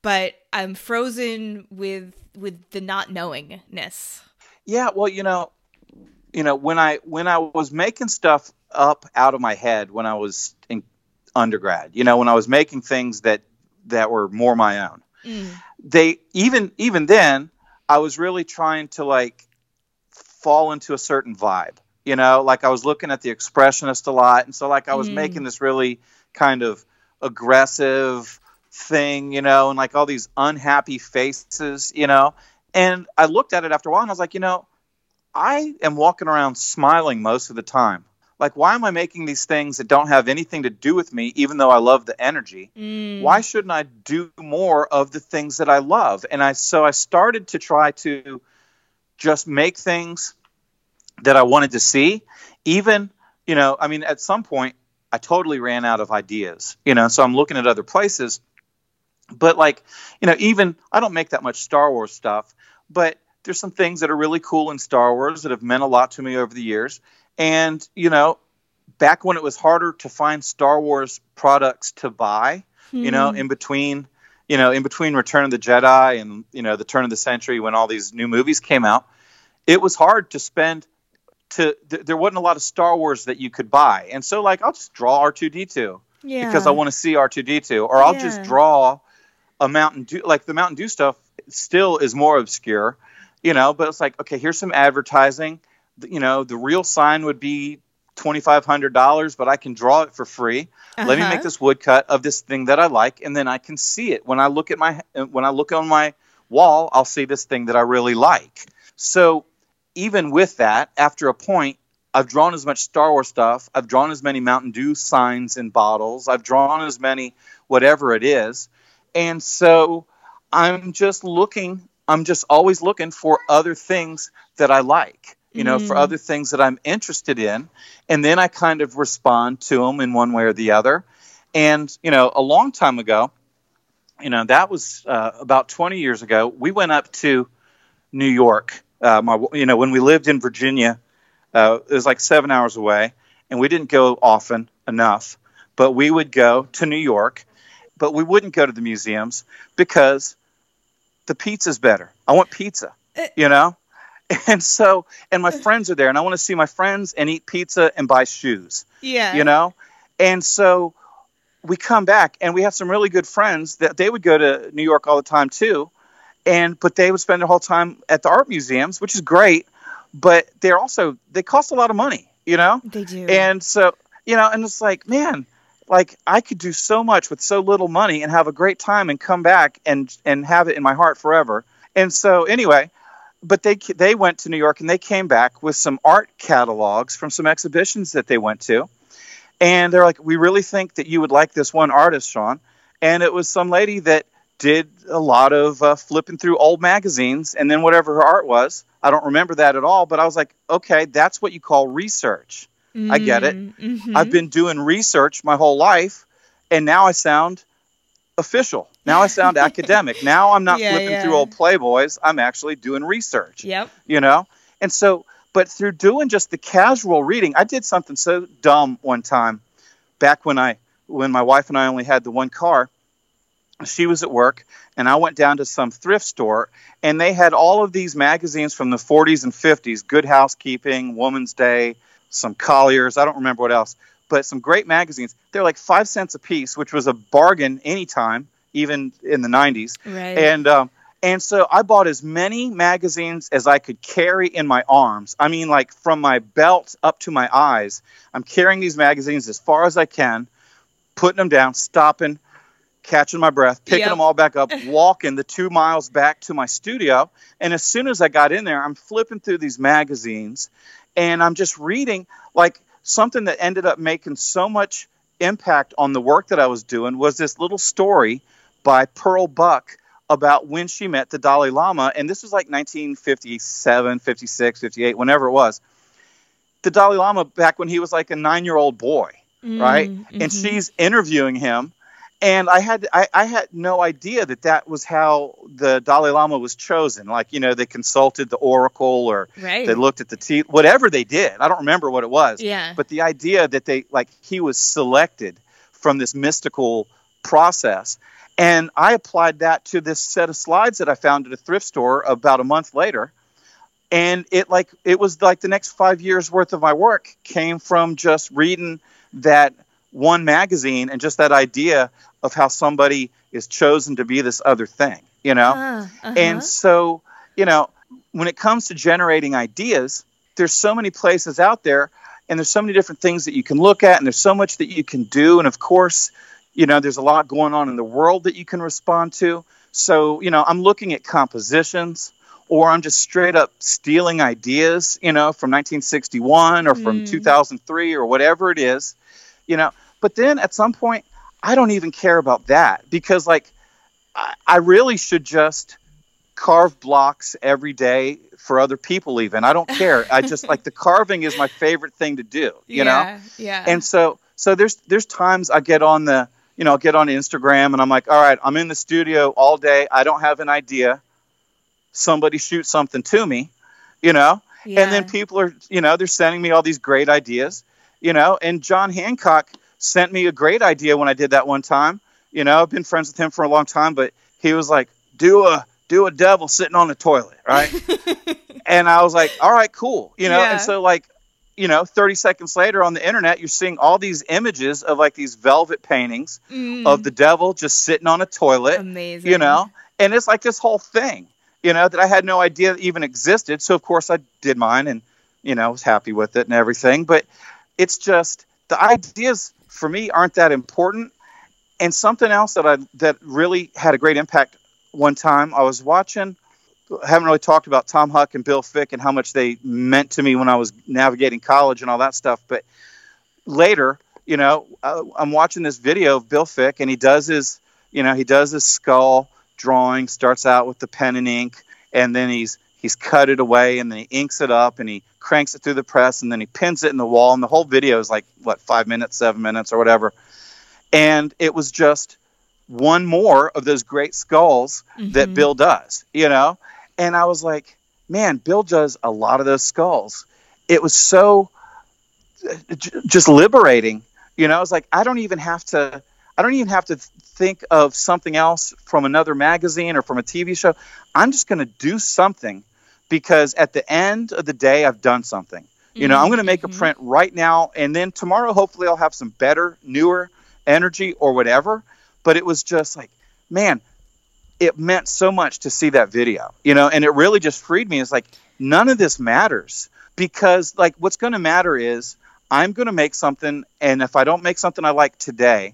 but I'm frozen with with the not knowingness. Yeah, well, you know, you know when I when I was making stuff up out of my head when I was in undergrad, you know, when I was making things that that were more my own. Mm. they even even then I was really trying to like fall into a certain vibe. You know, like I was looking at the expressionist a lot, and so like I was Mm. making this really kind of aggressive thing, you know, and like all these unhappy faces, you know. And I looked at it after a while, and I was like, you know, I am walking around smiling most of the time. Like, why am I making these things that don't have anything to do with me, even though I love the energy? Mm. why shouldn't I do more of the things that I love? And I so I started to try to just make things that I wanted to see. Even, you know, I mean, at some point I totally ran out of ideas, you know, so I'm looking at other places. But like, you know, even I don't make that much Star Wars stuff, but there's some things that are really cool in Star Wars that have meant a lot to me over the years. And, you know, back when it was harder to find Star Wars products to buy, you know, Hmm. in between, you know, in between Return of the Jedi and you know the turn of the century when all these new movies came out, it was hard to spend. To th- there wasn't a lot of Star Wars that you could buy, and so like I'll just draw R two D two yeah. because I want to see R two D two, or I'll just draw a Mountain Dew. Like the Mountain Dew stuff still is more obscure, you know. But it's like okay, here's some advertising. You know, the real sign would be twenty five hundred dollars, but I can draw it for free let me Uh-huh. make this woodcut of this thing that I like, and then I can see it when I look at my when I look on my wall. I'll see this thing that I really like. So even with that, after a point, I've drawn as much Star Wars stuff. I've drawn as many Mountain Dew signs and bottles. I've drawn as many whatever it is, and so I'm just looking. I'm just always looking for other things that I like. You know, for Mm. other things that I'm interested in, and then I kind of respond to them in one way or the other. And you know, a long time ago, you know, that was uh, about 20 years ago. We went up to New York. Uh, my, you know, when we lived in Virginia, uh, it was like seven hours away, and we didn't go often enough. But we would go to New York, but we wouldn't go to the museums because the pizza's better. I want pizza, Uh, you know. And so, and my friends are there, and I want to see my friends and eat pizza and buy shoes yeah. you know and so we come back and we have some really good friends that they would go to new york all the time too and but they would spend their whole time at the art museums which is great but they're also they cost a lot of money you know They do. and so you know and it's like man like i could do so much with so little money and have a great time and come back and and have it in my heart forever and so anyway but they they went to New York and they came back with some art catalogs from some exhibitions that they went to, and they're like, "We really think that you would like this one artist, Sean." And it was some lady that did a lot of uh, flipping through old magazines, and then whatever her art was, I don't remember that at all. But I was like, "Okay, that's what you call research." I get it. Mm, mhm. I've been doing research my whole life, and now I sound official. Now I sound academic. Now I'm not Yeah, flipping yeah. through old Playboys. I'm actually doing research Yep. you know and so but through doing just the casual reading i did something so dumb one time back when i when my wife and i only had the one car she was at work and i went down to some thrift store and they had all of these magazines from the 40s and 50s good housekeeping woman's day some Collier's i don't remember what else but some great magazines they're like five cents a piece which was a bargain anytime even in the 90s Right. and um, and so I bought as many magazines as I could carry in my arms. I mean, like from my belt up to my eyes. I'm carrying these magazines as far as I can, putting them down, stopping, catching my breath, picking Yep. them all back up, walking the two miles back to my studio. And as soon as I got in there, I'm flipping through these magazines and I'm just reading like something that ended up making so much impact on the work that I was doing was this little story by Pearl Buck about when she met the Dalai Lama. And this was like 1957, 56, 58, whenever it was. The Dalai Lama back when he was like a nine year old boy, right? Mm, And mhm. she's interviewing him. And I had I, I had no idea that that was how the Dalai Lama was chosen. Like you know, they consulted the oracle or right. they looked at the teeth, whatever they did. I don't remember what it was. Yeah. But the idea that they like he was selected from this mystical process. And I applied that to this set of slides that I found at a thrift store about a month later. And it like it was like the next five years worth of my work came from just reading that one magazine and just that idea of how somebody is chosen to be this other thing, you know? Uh, uh-huh. And so, you know, when it comes to generating ideas, there's so many places out there and there's so many different things that you can look at and there's so much that you can do and of course, you know, there's a lot going on in the world that you can respond to. So, you know, I'm looking at compositions or I'm just straight up stealing ideas, you know, from 1961 or from Mm. 2003 or whatever it is, you know. But then at some point, I don't even care about that because, like, I, I really should just carve blocks every day for other people, even. I don't care. I just like the carving is my favorite thing to do, you know? yeah, yeah. And so so there's there's times I get on the you know, I'll get on Instagram and I'm like, all right, I'm in the studio all day. I don't have an idea. Somebody shoot something to me, you know? yeah. And then people are, you know, they're sending me all these great ideas, you know? And John Hancock sent me a great idea when I did that one time. You know, I've been friends with him for a long time, but he was like, do a do a devil sitting on the toilet, right? and I was like, all right, cool. You know, Yeah. and so like, you know, 30 seconds later on the internet, you're seeing all these images of like these velvet paintings Mm, of the devil just sitting on a toilet, amazing. you know, and it's like this whole thing, you know, that I had no idea even existed. So of course I did mine and, you know, was happy with it and everything. But it's just the ideas for me aren't that important. And something else that I that really had a great impact one time, I was watching. I haven't really talked about Tom Huck and Bill Fick and how much they meant to me when I was navigating college and all that stuff. But later, you know, uh, I'm watching this video of Bill Fick, and he does his, you know, he does his skull drawing. Starts out with the pen and ink, and then he's he's cut it away, and then he inks it up, and he cranks it through the press, and then he pins it in the wall. And the whole video is like what five minutes, seven minutes, or whatever. And it was just one more of those great skulls that Mhm. Bill does, you know? And I was like, man, Bill does a lot of those skulls. It was so uh, just liberating, you know? It's like, I don't even have to, I don't even have to think of something else from another magazine or from a TV show. I'm just going to do something because at the end of the day, I've done something. You know, I'm going to make a Mhm. print right now, and then tomorrow, hopefully, I'll have some better, newer energy or whatever. But it was just like, man, it meant so much to see that video, you know, and it really just freed me. It's like, none of this matters because, like, what's going to matter is I'm going to make something, and if I don't make something I like today,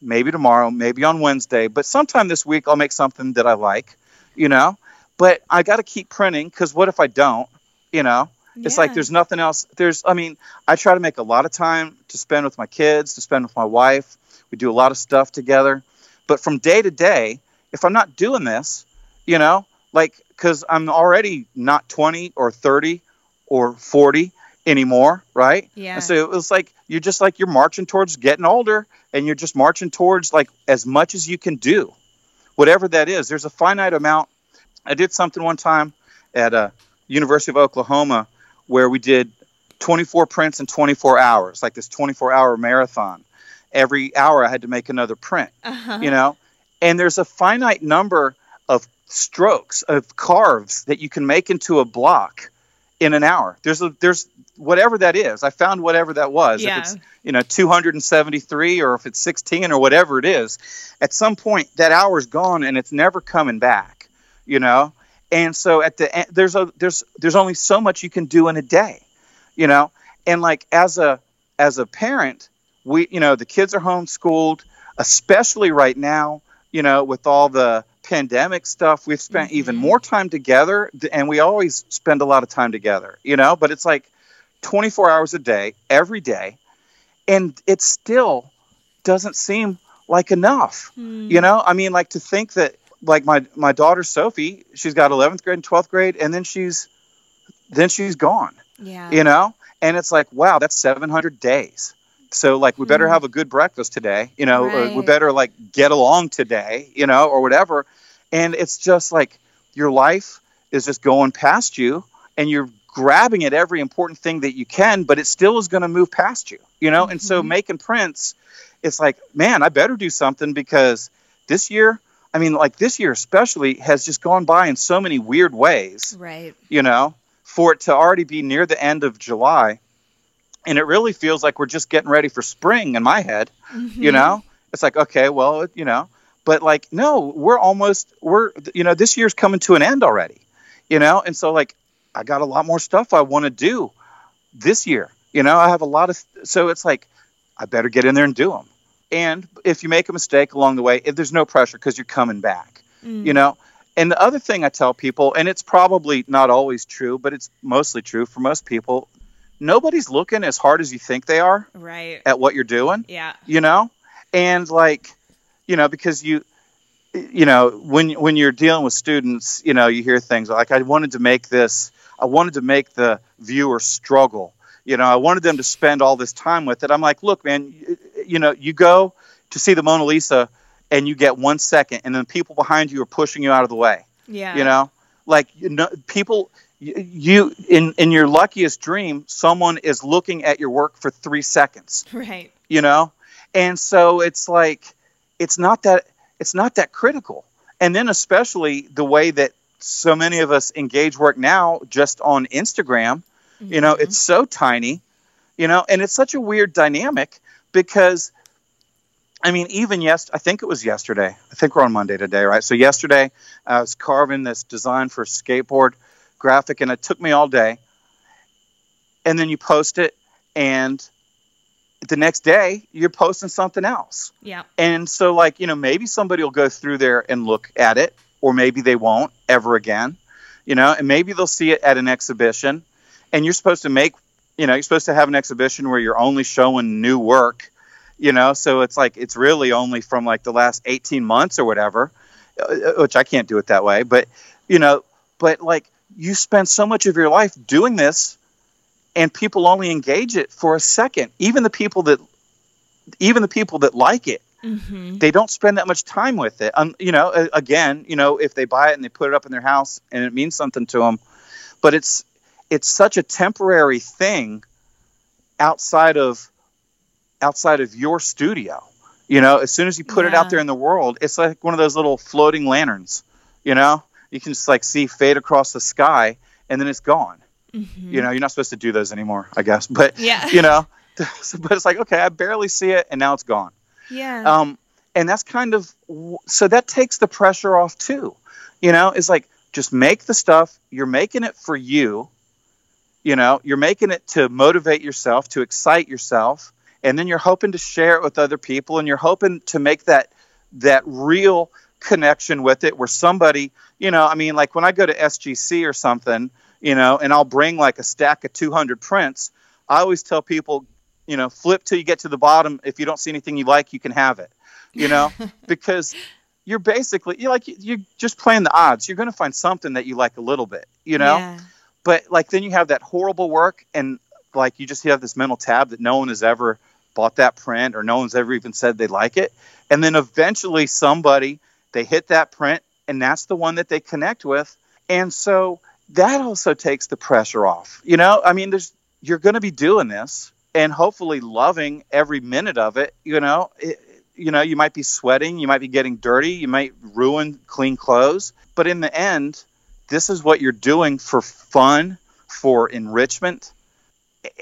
maybe tomorrow, maybe on Wednesday, but sometime this week, I'll make something that I like, you know, but I got to keep printing because what if I don't, you know? It's like there's nothing else. There's, I mean, I try to make a lot of time to spend with my kids, to spend with my wife. We do a lot of stuff together. But from day to day, if I'm not doing this, you know, like, because I'm already not 20 or 30 or 40 anymore, right? Yeah. And so it was like, you're just like, you're marching towards getting older and you're just marching towards like as much as you can do, whatever that is. There's a finite amount. I did something one time at a University of Oklahoma where we did 24 prints in 24 hours, like this 24 hour marathon. Every hour I had to make another print, uh-huh. you know? And there's a finite number of strokes, of carves that you can make into a block in an hour. There's a, there's whatever that is. I found whatever that was. Yeah. If it's, you know, 273 or if it's 16 or whatever it is, at some point that hour's gone and it's never coming back, you know? And so at the end, there's a there's there's only so much you can do in a day, you know. And like as a as a parent, we you know the kids are homeschooled, especially right now, you know, with all the pandemic stuff. We've spent even Mhm. more time together, and we always spend a lot of time together, you know. But it's like 24 hours a day, every day, and it still doesn't seem like enough. Hmm. You know, I mean, like to think that, like my my daughter Sophie, she's got 11th grade and 12th grade, and then she's then she's gone. Yeah. You know, and it's like, wow, that's 700 days. So like, we better Hmm. have a good breakfast today. You know, uh, we better like get along today. You know, or whatever. And it's just like your life is just going past you, and you're grabbing at every important thing that you can, but it still is going to move past you. You know, and so Mhm. making prints, it's like, man, I better do something because this year, I mean, like this year especially, has just gone by in so many weird ways Right. you know, for it to already be near the end of July and it really feels like we're just getting ready for spring in my head. Mm-hmm. You know, it's like okay, well, you know, but like no, we're almost we're you know this year's coming to an end already. You know, and so like I got a lot more stuff I want to do this year. You know, I have a lot of so it's like I better get in there and do them. And if you make a mistake along the way, if there's no pressure because you're coming back. Mm. You know, and the other thing I tell people, and it's probably not always true, but it's mostly true for most people, nobody's looking as hard as you think they are Right. at what you're doing, Yeah. you know? And like, you know, because you you know, when when you're dealing with students, you know, you hear things like I wanted to make this I wanted to make the viewer struggle. You know, I wanted them to spend all this time with it. I'm like, look, man, you, you know, you go to see the Mona Lisa and you get one second, and then people behind you are pushing you out of the way. Yeah. You know, like you know, people, you, in in your luckiest dream, someone is looking at your work for three seconds. Right. You know, and so it's like it's not that it's not that critical. And then especially the way that so many of us engage work now, just on Instagram. You know, Mhm. it's so tiny. You know, and it's such a weird dynamic because I mean, even yes, I think it was yesterday. I think we're on Monday today, right? So yesterday, I was carving this design for a skateboard graphic, and it took me all day. And then you post it, and the next day you're posting something else. Yeah. And so, like, you know, maybe somebody will go through there and look at it, or maybe they won't ever again, you know, and maybe they'll see it at an exhibition. And you're supposed to make, you know, you're supposed to have an exhibition where you're only showing new work, you know, so it's like it's really only from like the last 18 months or whatever, uh, which I can't do it that way. But, you know, but like you spend so much of your life doing this and people only engage it for a second. Even the people that, even the people that like it, Mm-hmm. they don't spend that much time with it. Um, you know, again, you know, if they buy it and they put it up in their house and it means something to them, but it's it's such a temporary thing outside of outside of your studio. You know, as soon as you put it out there in the world, it's like one of those little floating lanterns. You know, you can just like see fade across the sky and then it's gone. Mm-hmm. You know, you're not supposed to do those anymore, I guess. But Yeah. you know, but it's like okay, I barely see it and now it's gone. Yeah. Um, and that's kind of so that takes the pressure off too. You know, it's like just make the stuff. You're making it for you. You know, you're making it to motivate yourself, to excite yourself, and then you're hoping to share it with other people, and you're hoping to make that that real connection with it, where somebody, you know, I mean, like when I go to SGC or something, you know, and I'll bring like a stack of 200 prints. I always tell people, you know, flip till you get to the bottom. If you don't see anything you like, you can have it. You know, because you're basically you're like you're just playing the odds. You're going to find something that you like a little bit. You know, Yeah. but like then you have that horrible work and like you just have this mental tab that no one has ever bought that print or no one's ever even said they like it and then eventually somebody they hit that print and that's the one that they connect with and so that also takes the pressure off you know i mean there's you're going to be doing this and hopefully loving every minute of it you know it, you know you might be sweating you might be getting dirty you might ruin clean clothes but in the end this is what you're doing for fun, for enrichment.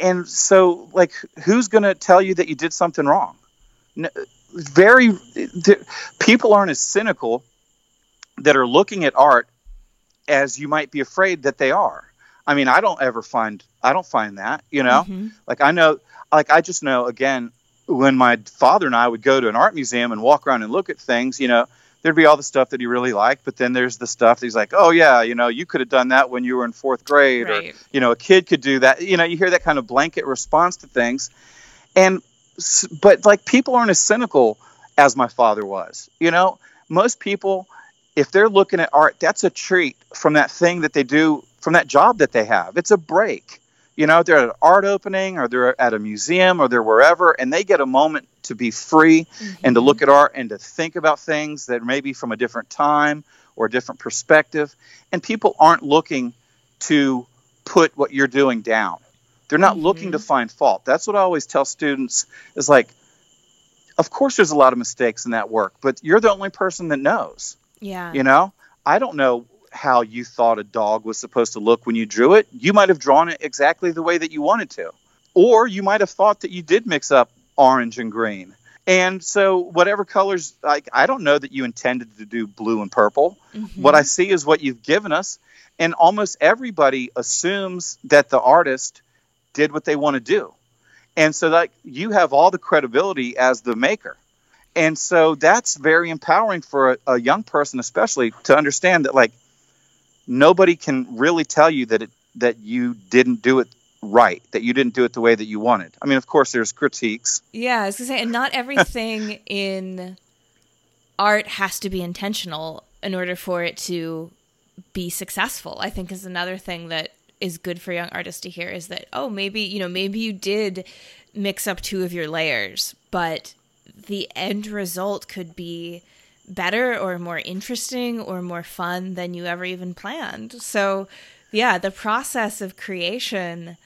And so, like, who's going to tell you that you did something wrong? Very, people aren't as cynical that are looking at art as you might be afraid that they are. I mean, I don't ever find, I don't find that, you know? Mhm. Like, I know, like, I just know, again, when my father and I would go to an art museum and walk around and look at things, you know, there'd be all the stuff that he really liked, but then there's the stuff that he's like, oh yeah, you know, you could have done that when you were in fourth grade, or you know, a kid could do that. You know, you hear that kind of blanket response to things, and but like people aren't as cynical as my father was. You know, most people, if they're looking at art, that's a treat from that thing that they do, from that job that they have. It's a break. You know, they're at an art opening, or they're at a museum, or they're wherever, and they get a moment to be free mm-hmm. and to look at art and to think about things that may be from a different time or a different perspective. And people aren't looking to put what you're doing down. They're not looking to find fault. That's what I always tell students is like, of course there's a lot of mistakes in that work, but you're the only person that knows. Yeah. You know, I don't know how you thought a dog was supposed to look when you drew it. You might have drawn it exactly the way that you wanted to. or you might have thought that you did mix up orange and green. And so, whatever colors, like I don't know that you intended to do blue and purple. Mm-hmm. What I see is what you've given us, and almost everybody assumes that the artist did what they want to do, and so like you have all the credibility as the maker, and so that's very empowering for a, a young person, especially to understand that like nobody can really tell you that it that you didn't do it right, that you didn't do it the way that you wanted. I mean, of course, there's critiques. Yeah, I was gonna say, and not everything in art has to be intentional in order for it to be successful. I think is another thing that is good for young artists to hear is that oh maybe you know maybe you did mix up two of your layers, but the end result could be better or more interesting or more fun than you ever even planned. So, yeah, the process of creation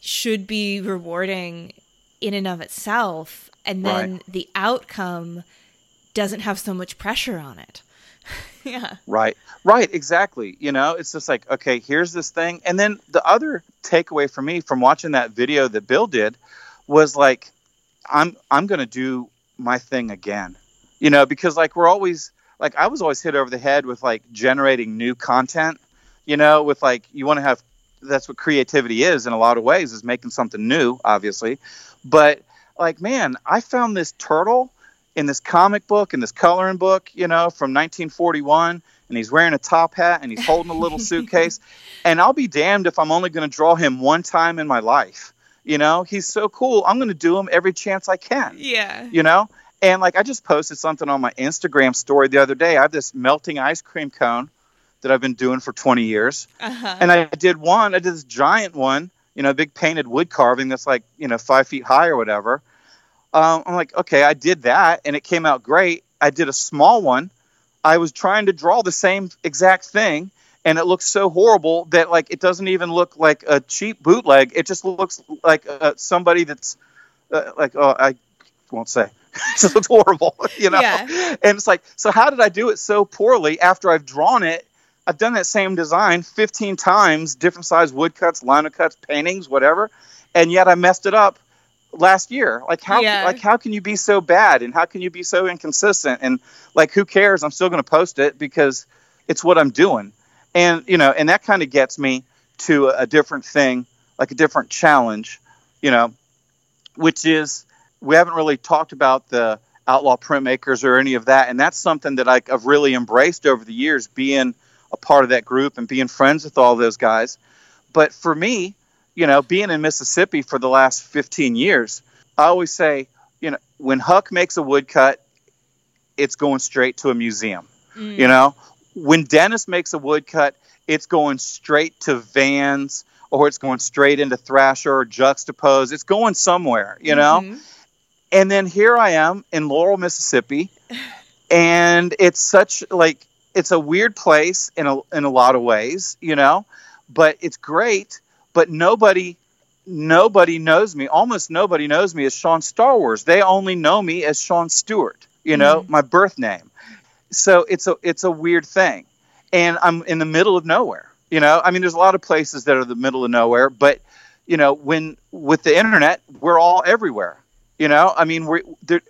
should be rewarding in and of itself and then right. the outcome doesn't have so much pressure on it yeah. Right. Right exactly you know it's just like okay here's this thing. And then the other takeaway for me from watching that video that bill did was like i'm i'm going to do my thing again you know because like we're always like i was always hit over the head with like generating new content you know with like you want to have that's what creativity is in a lot of ways is making something new obviously. But like man i found this turtle in this comic book in this coloring book you know from 1941 and he's wearing a top hat and he's holding a little suitcase and i'll be damned if i'm only going to draw him one time in my life you know he's so cool i'm going to do him every chance i can yeah you know and like i just posted something on my instagram story the other day i have this melting ice cream cone that I've been doing for 20 years. Uh-huh. And I did one, I did this giant one, you know, a big painted wood carving that's like, you know, five feet high or whatever. Um, I'm like, okay, I did that and it came out great. I did a small one. I was trying to draw the same exact thing and it looks so horrible that like it doesn't even look like a cheap bootleg. It just looks like uh, somebody that's uh, like, oh, I won't say. it just looks horrible, you know. Yeah. And it's like, so how did I do it so poorly after I've drawn it I've done that same design 15 times, different size woodcuts, lino cuts, paintings, whatever, and yet I messed it up last year. Like how yeah. like how can you be so bad and how can you be so inconsistent and like who cares? I'm still going to post it because it's what I'm doing. And you know, and that kind of gets me to a different thing, like a different challenge, you know, which is we haven't really talked about the outlaw printmakers or any of that, and that's something that I've really embraced over the years, being a part of that group and being friends with all those guys. But for me, you know, being in Mississippi for the last 15 years, I always say, you know, when Huck makes a woodcut, it's going straight to a museum. Mm. You know, when Dennis makes a woodcut, it's going straight to Vans or it's going straight into Thrasher or Juxtapose. It's going somewhere, you know? Mm-hmm. And then here I am in Laurel, Mississippi, and it's such like it's a weird place in a in a lot of ways, you know, but it's great. But nobody nobody knows me. Almost nobody knows me as Sean Star Wars. They only know me as Sean Stewart. You know, mm-hmm. my birth name. So it's a it's a weird thing, and I'm in the middle of nowhere. You know, I mean, there's a lot of places that are the middle of nowhere, but you know, when with the internet, we're all everywhere. You know, I mean, we're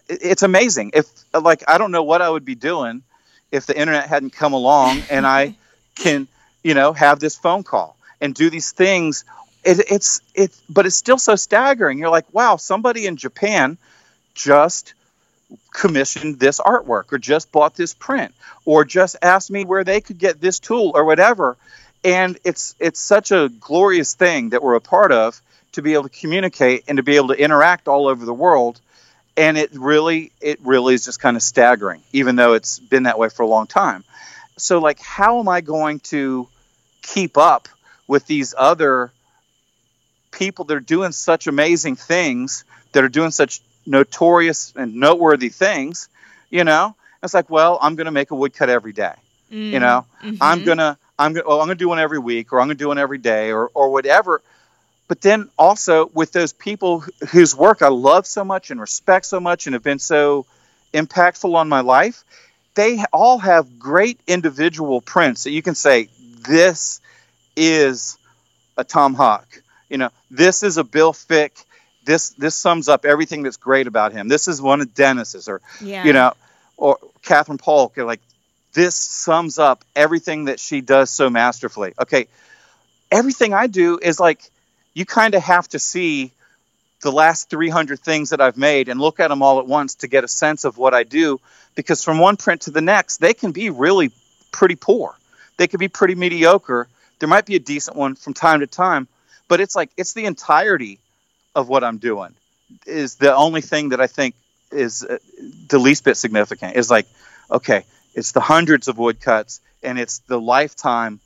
it's amazing. If like I don't know what I would be doing if the internet hadn't come along and I can, you know, have this phone call and do these things. It, it's it's but it's still so staggering. You're like, wow, somebody in Japan just commissioned this artwork or just bought this print or just asked me where they could get this tool or whatever and it's it's such a glorious thing that we're a part of to be able to communicate and to be able to interact all over the world and it really it really is just kind of staggering even though it's been that way for a long time so like how am i going to keep up with these other people that are doing such amazing things that are doing such notorious and noteworthy things you know? It's like well i'm going to make a woodcut every day mm, you know? mm-hmm. i'm going to i'm going well i'm going to do one every week or i'm going to do one every day or or whatever. But then also with those people whose work I love so much and respect so much and have been so impactful on my life, they all have great individual prints that you can say, this is a Tom Huck. you know, this is a Bill Fick. This this sums up everything that's great about him. This is one of Dennis's, or Yeah. you know, or Catherine Polk. Like, this sums up everything that she does so masterfully. Okay, everything I do is like, you kind of have to see the last 300 things that I've made and look at them all at once to get a sense of what I do. Because from one print to the next, they can be really pretty poor. They could be pretty mediocre. There might be a decent one from time to time, but it's like it's the entirety of what I'm doing is the only thing that I think is uh, the least bit significant. Is like, okay, it's the hundreds of woodcuts and it's the lifetime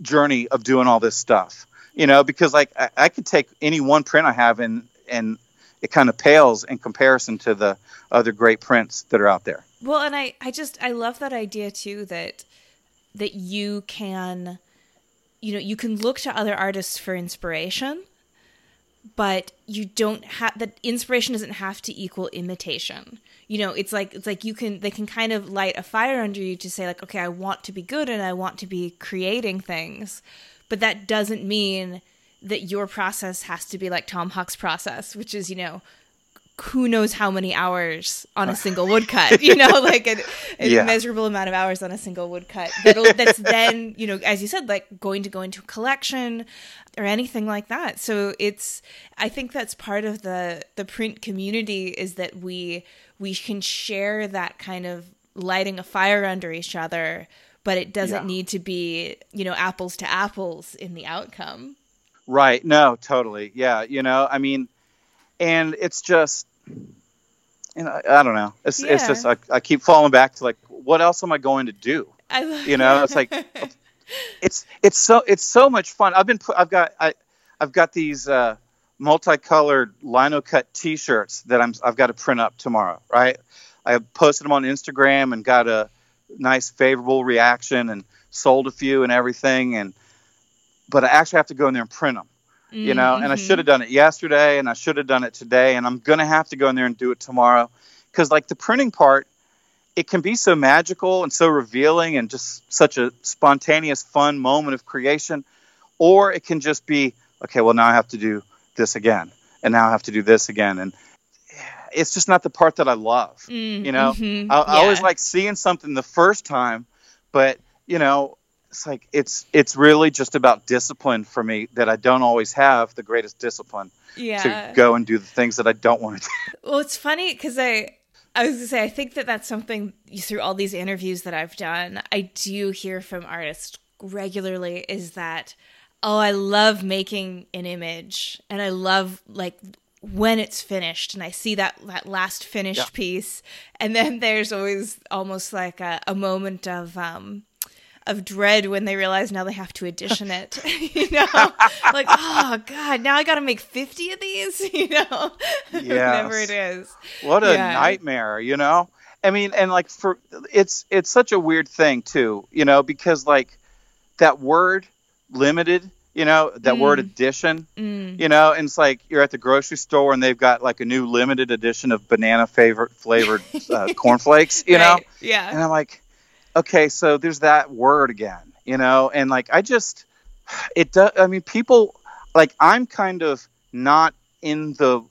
journey of doing all this stuff. You know, because like I, I could take any one print I have and and it kind of pales in comparison to the other great prints that are out there. Well, and I, I just I love that idea too that that you can you know, you can look to other artists for inspiration, but you don't have that inspiration doesn't have to equal imitation. You know, it's like it's like you can they can kind of light a fire under you to say like, okay, I want to be good and I want to be creating things, but that doesn't mean that your process has to be like Tom Huck's process, which is, you know, who knows how many hours on a single woodcut, you know, like a, an Yeah. immeasurable amount of hours on a single woodcut. That'll, that's then, you know, as you said, like going to go into a collection or anything like that. So it's, I think that's part of the the print community is that we we can share that kind of lighting a fire under each other, but it doesn't Yeah. need to be, you know, apples to apples in the outcome. Right. No, totally. Yeah. You know, I mean, and it's just, you know, I, don't know. It's, it's just, I, I keep falling back to like, what else am I going to do? I love You know, it's like, it's, it's so, it's so much fun. I've been, I've got, I, I've got these, uh, multicolored lino cut t-shirts that I'm, I've got to print up tomorrow. Right. I posted them on Instagram and got a nice favorable reaction and sold a few and everything. And, but I actually have to go in there and print them you know and i Mhm. should have done it yesterday and i should have done it today and i'm going to have to go in there and do it tomorrow. Because like the printing part it can be so magical and so revealing and just such a spontaneous fun moment of creation or it can just be okay well now i have to do this again and now i have to do this again and it's just not the part that i love Mm, you know? mhm, I, I always like seeing something the first time, but you know, it's like it's it's really just about discipline for me that I don't always have the greatest discipline yeah. to go and do the things that I don't want to do. Well, it's funny because I, I was gonna say, I think that that's something through all these interviews that I've done, I do hear from artists regularly is that, oh, I love making an image and I love like when it's finished and I see that that last finished Yeah. piece, and then there's always almost like a, a moment of um of dread when they realize now they have to edition it. you know, like oh god, now I got to make fifty of these. You know, whatever it is. What a Yeah. nightmare, you know? I mean, and like for it's it's such a weird thing too, you know, because like that word limited, you know, that word Mm. edition, Mm. you know, and it's like you're at the grocery store and they've got like a new limited edition of banana favorite flavored uh, cornflakes, you know? Yeah. And I'm like, okay, so there's that word again, you know? And like, I just, it does, I mean, people, like, I'm kind of not in the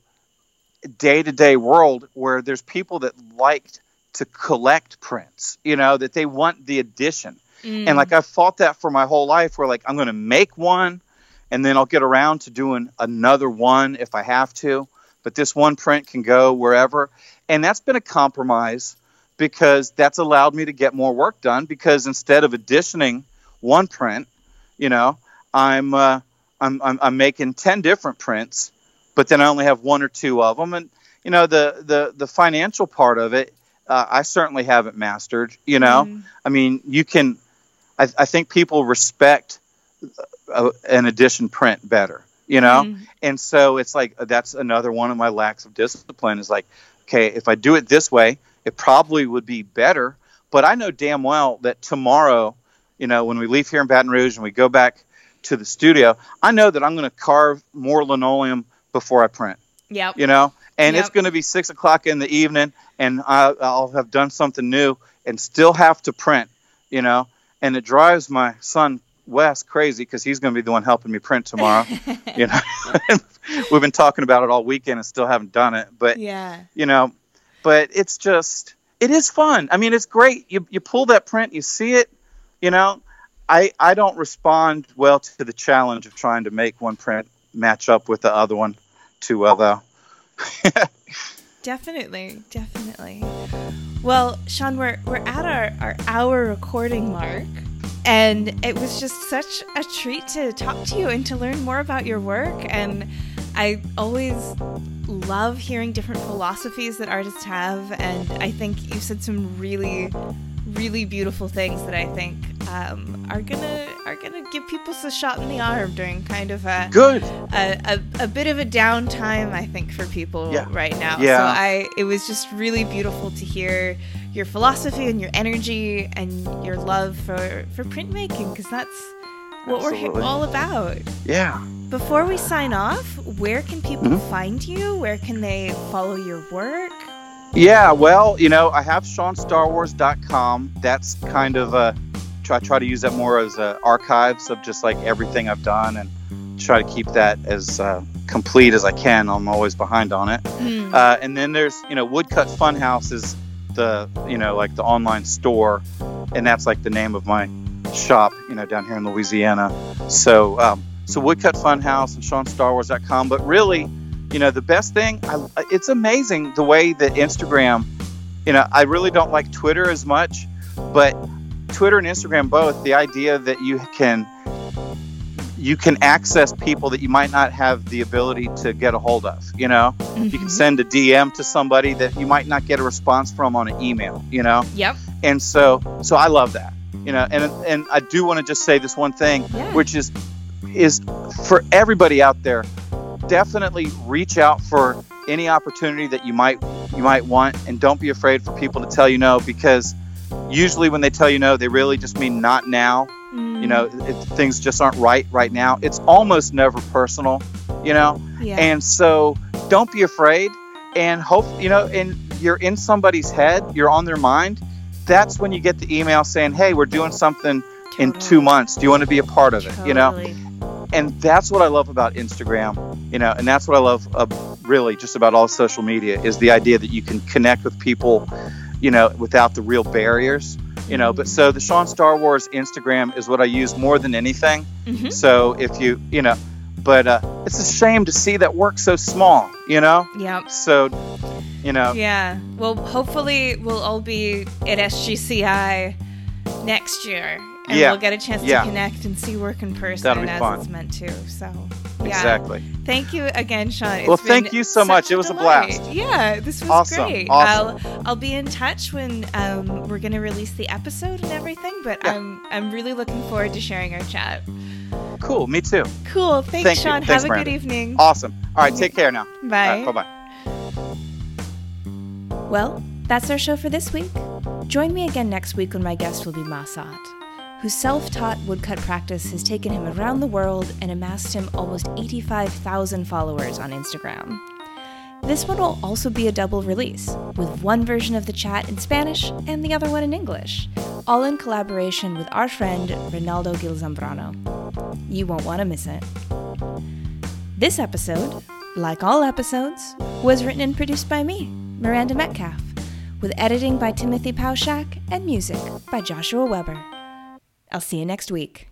day to day world where there's people that like to collect prints, you know, that they want the edition. Mm. And like, I've fought that for my whole life where like, I'm going to make one and then I'll get around to doing another one if I have to. But this one print can go wherever. And that's been a compromise because that's allowed me to get more work done because instead of editioning one print, you know, I'm, uh, I'm, I'm, I'm making 10 different prints, but then I only have one or two of them. And, you know, the, the, the financial part of it, uh, I certainly haven't mastered, you know, Mm. I mean, you can, I, I think people respect uh, an edition print better, you know? Mm. And so it's like, that's another one of my lacks of discipline is like, okay, if I do it this way, it probably would be better. But I know damn well that tomorrow, you know, when we leave here in Baton Rouge and we go back to the studio, I know that I'm going to carve more linoleum before I print, Yep. you know? And it's going to be six o'clock in the evening and I, I'll have done something new and still have to print, you know? And it drives my son Wes crazy because he's going to be the one helping me print tomorrow. you know, we've been talking about it all weekend and still haven't done it. But yeah, you know, but it's just it is fun. I mean, it's great. You you pull that print, you see it. You know, I I don't respond well to the challenge of trying to make one print match up with the other one too well, though. definitely, definitely. Well, Sean, we're we're at our our hour recording mark. And it was just such a treat to talk to you and to learn more about your work. And I always love hearing different philosophies that artists have. And I think you said some really, really beautiful things that I think um, are gonna are gonna give people a shot in the arm during kind of a good a, a, a bit of a downtime I think for people yeah. right now. Yeah. So I it was just really beautiful to hear your philosophy and your energy and your love for for printmaking because that's what Absolutely. we're all about. Yeah. Before we sign off, where can people Mhm. find you? Where can they follow your work? Yeah, well, you know, I have SeanStarWars.com. That's kind of a try try to use that more as a archives of just like everything I've done and try to keep that as uh, complete as I can. I'm always behind on it. Hmm. Uh, and then there's you know Woodcut Funhouse is the you know like the online store, and that's like the name of my shop you know down here in Louisiana. So um, so Woodcut Funhouse and SeanStarWars.com. But really, you know the best thing I, it's amazing the way that Instagram. You know I really don't like Twitter as much, but Twitter and Instagram both. The idea that you can you can access people that you might not have the ability to get a hold of. You know, you can Mhm. send a DM to somebody that you might not get a response from on an email. You know, Yep. and so so I love that. You know, and and I do want to just say this one thing, Yeah. which is is for everybody out there. Definitely reach out for any opportunity that you might you might want, and don't be afraid for people to tell you no because usually when they tell you no, they really just mean not now you know mm. it, things just aren't right right now it's almost never personal you know Yeah. and so don't be afraid and hope you know and you're in somebody's head you're on their mind that's when you get the email saying hey we're doing something in two months. Do you want to be a part of it? You know? And that's what i love about instagram you know and that's what i love uh, really just about all social media is the idea that you can connect with people you know without the real barriers you know? But so the sean star wars instagram is what i use more than anything. Mhm. so if you you know but uh, it's a shame to see that work so small you know? Yep. so you know Yeah. Well, hopefully we'll all be at SGCI next year, and Yeah. we'll get a chance Yeah. to connect and see work in person That'll be as fun. it's meant to. So, yeah. exactly Thank you again, Sean. It's Well, thank you so much. It was a blast. Yeah, this was Awesome. great. Awesome. I'll I'll be in touch when um, we're gonna release the episode and everything. But Yeah. I'm I'm really looking forward to sharing our chat. cool me too Cool. Thanks, Thank you. Sean. Thanks, Have a Miranda. good evening. awesome all right take care now Bye. bye bye Well, that's our show for this week. Join me again next week when my guest will be Masat, whose self taught woodcut practice has taken him around the world and amassed him almost 85,000 followers on Instagram. This one will also be a double release, with one version of the chat in Spanish and the other one in English, all in collaboration with our friend Ronaldo Gil Zambrano. You won't want to miss it. This episode, like all episodes, was written and produced by me, Miranda Metcalf, with editing by Timothy Pauschak and music by Joshua Weber. I'll see you next week.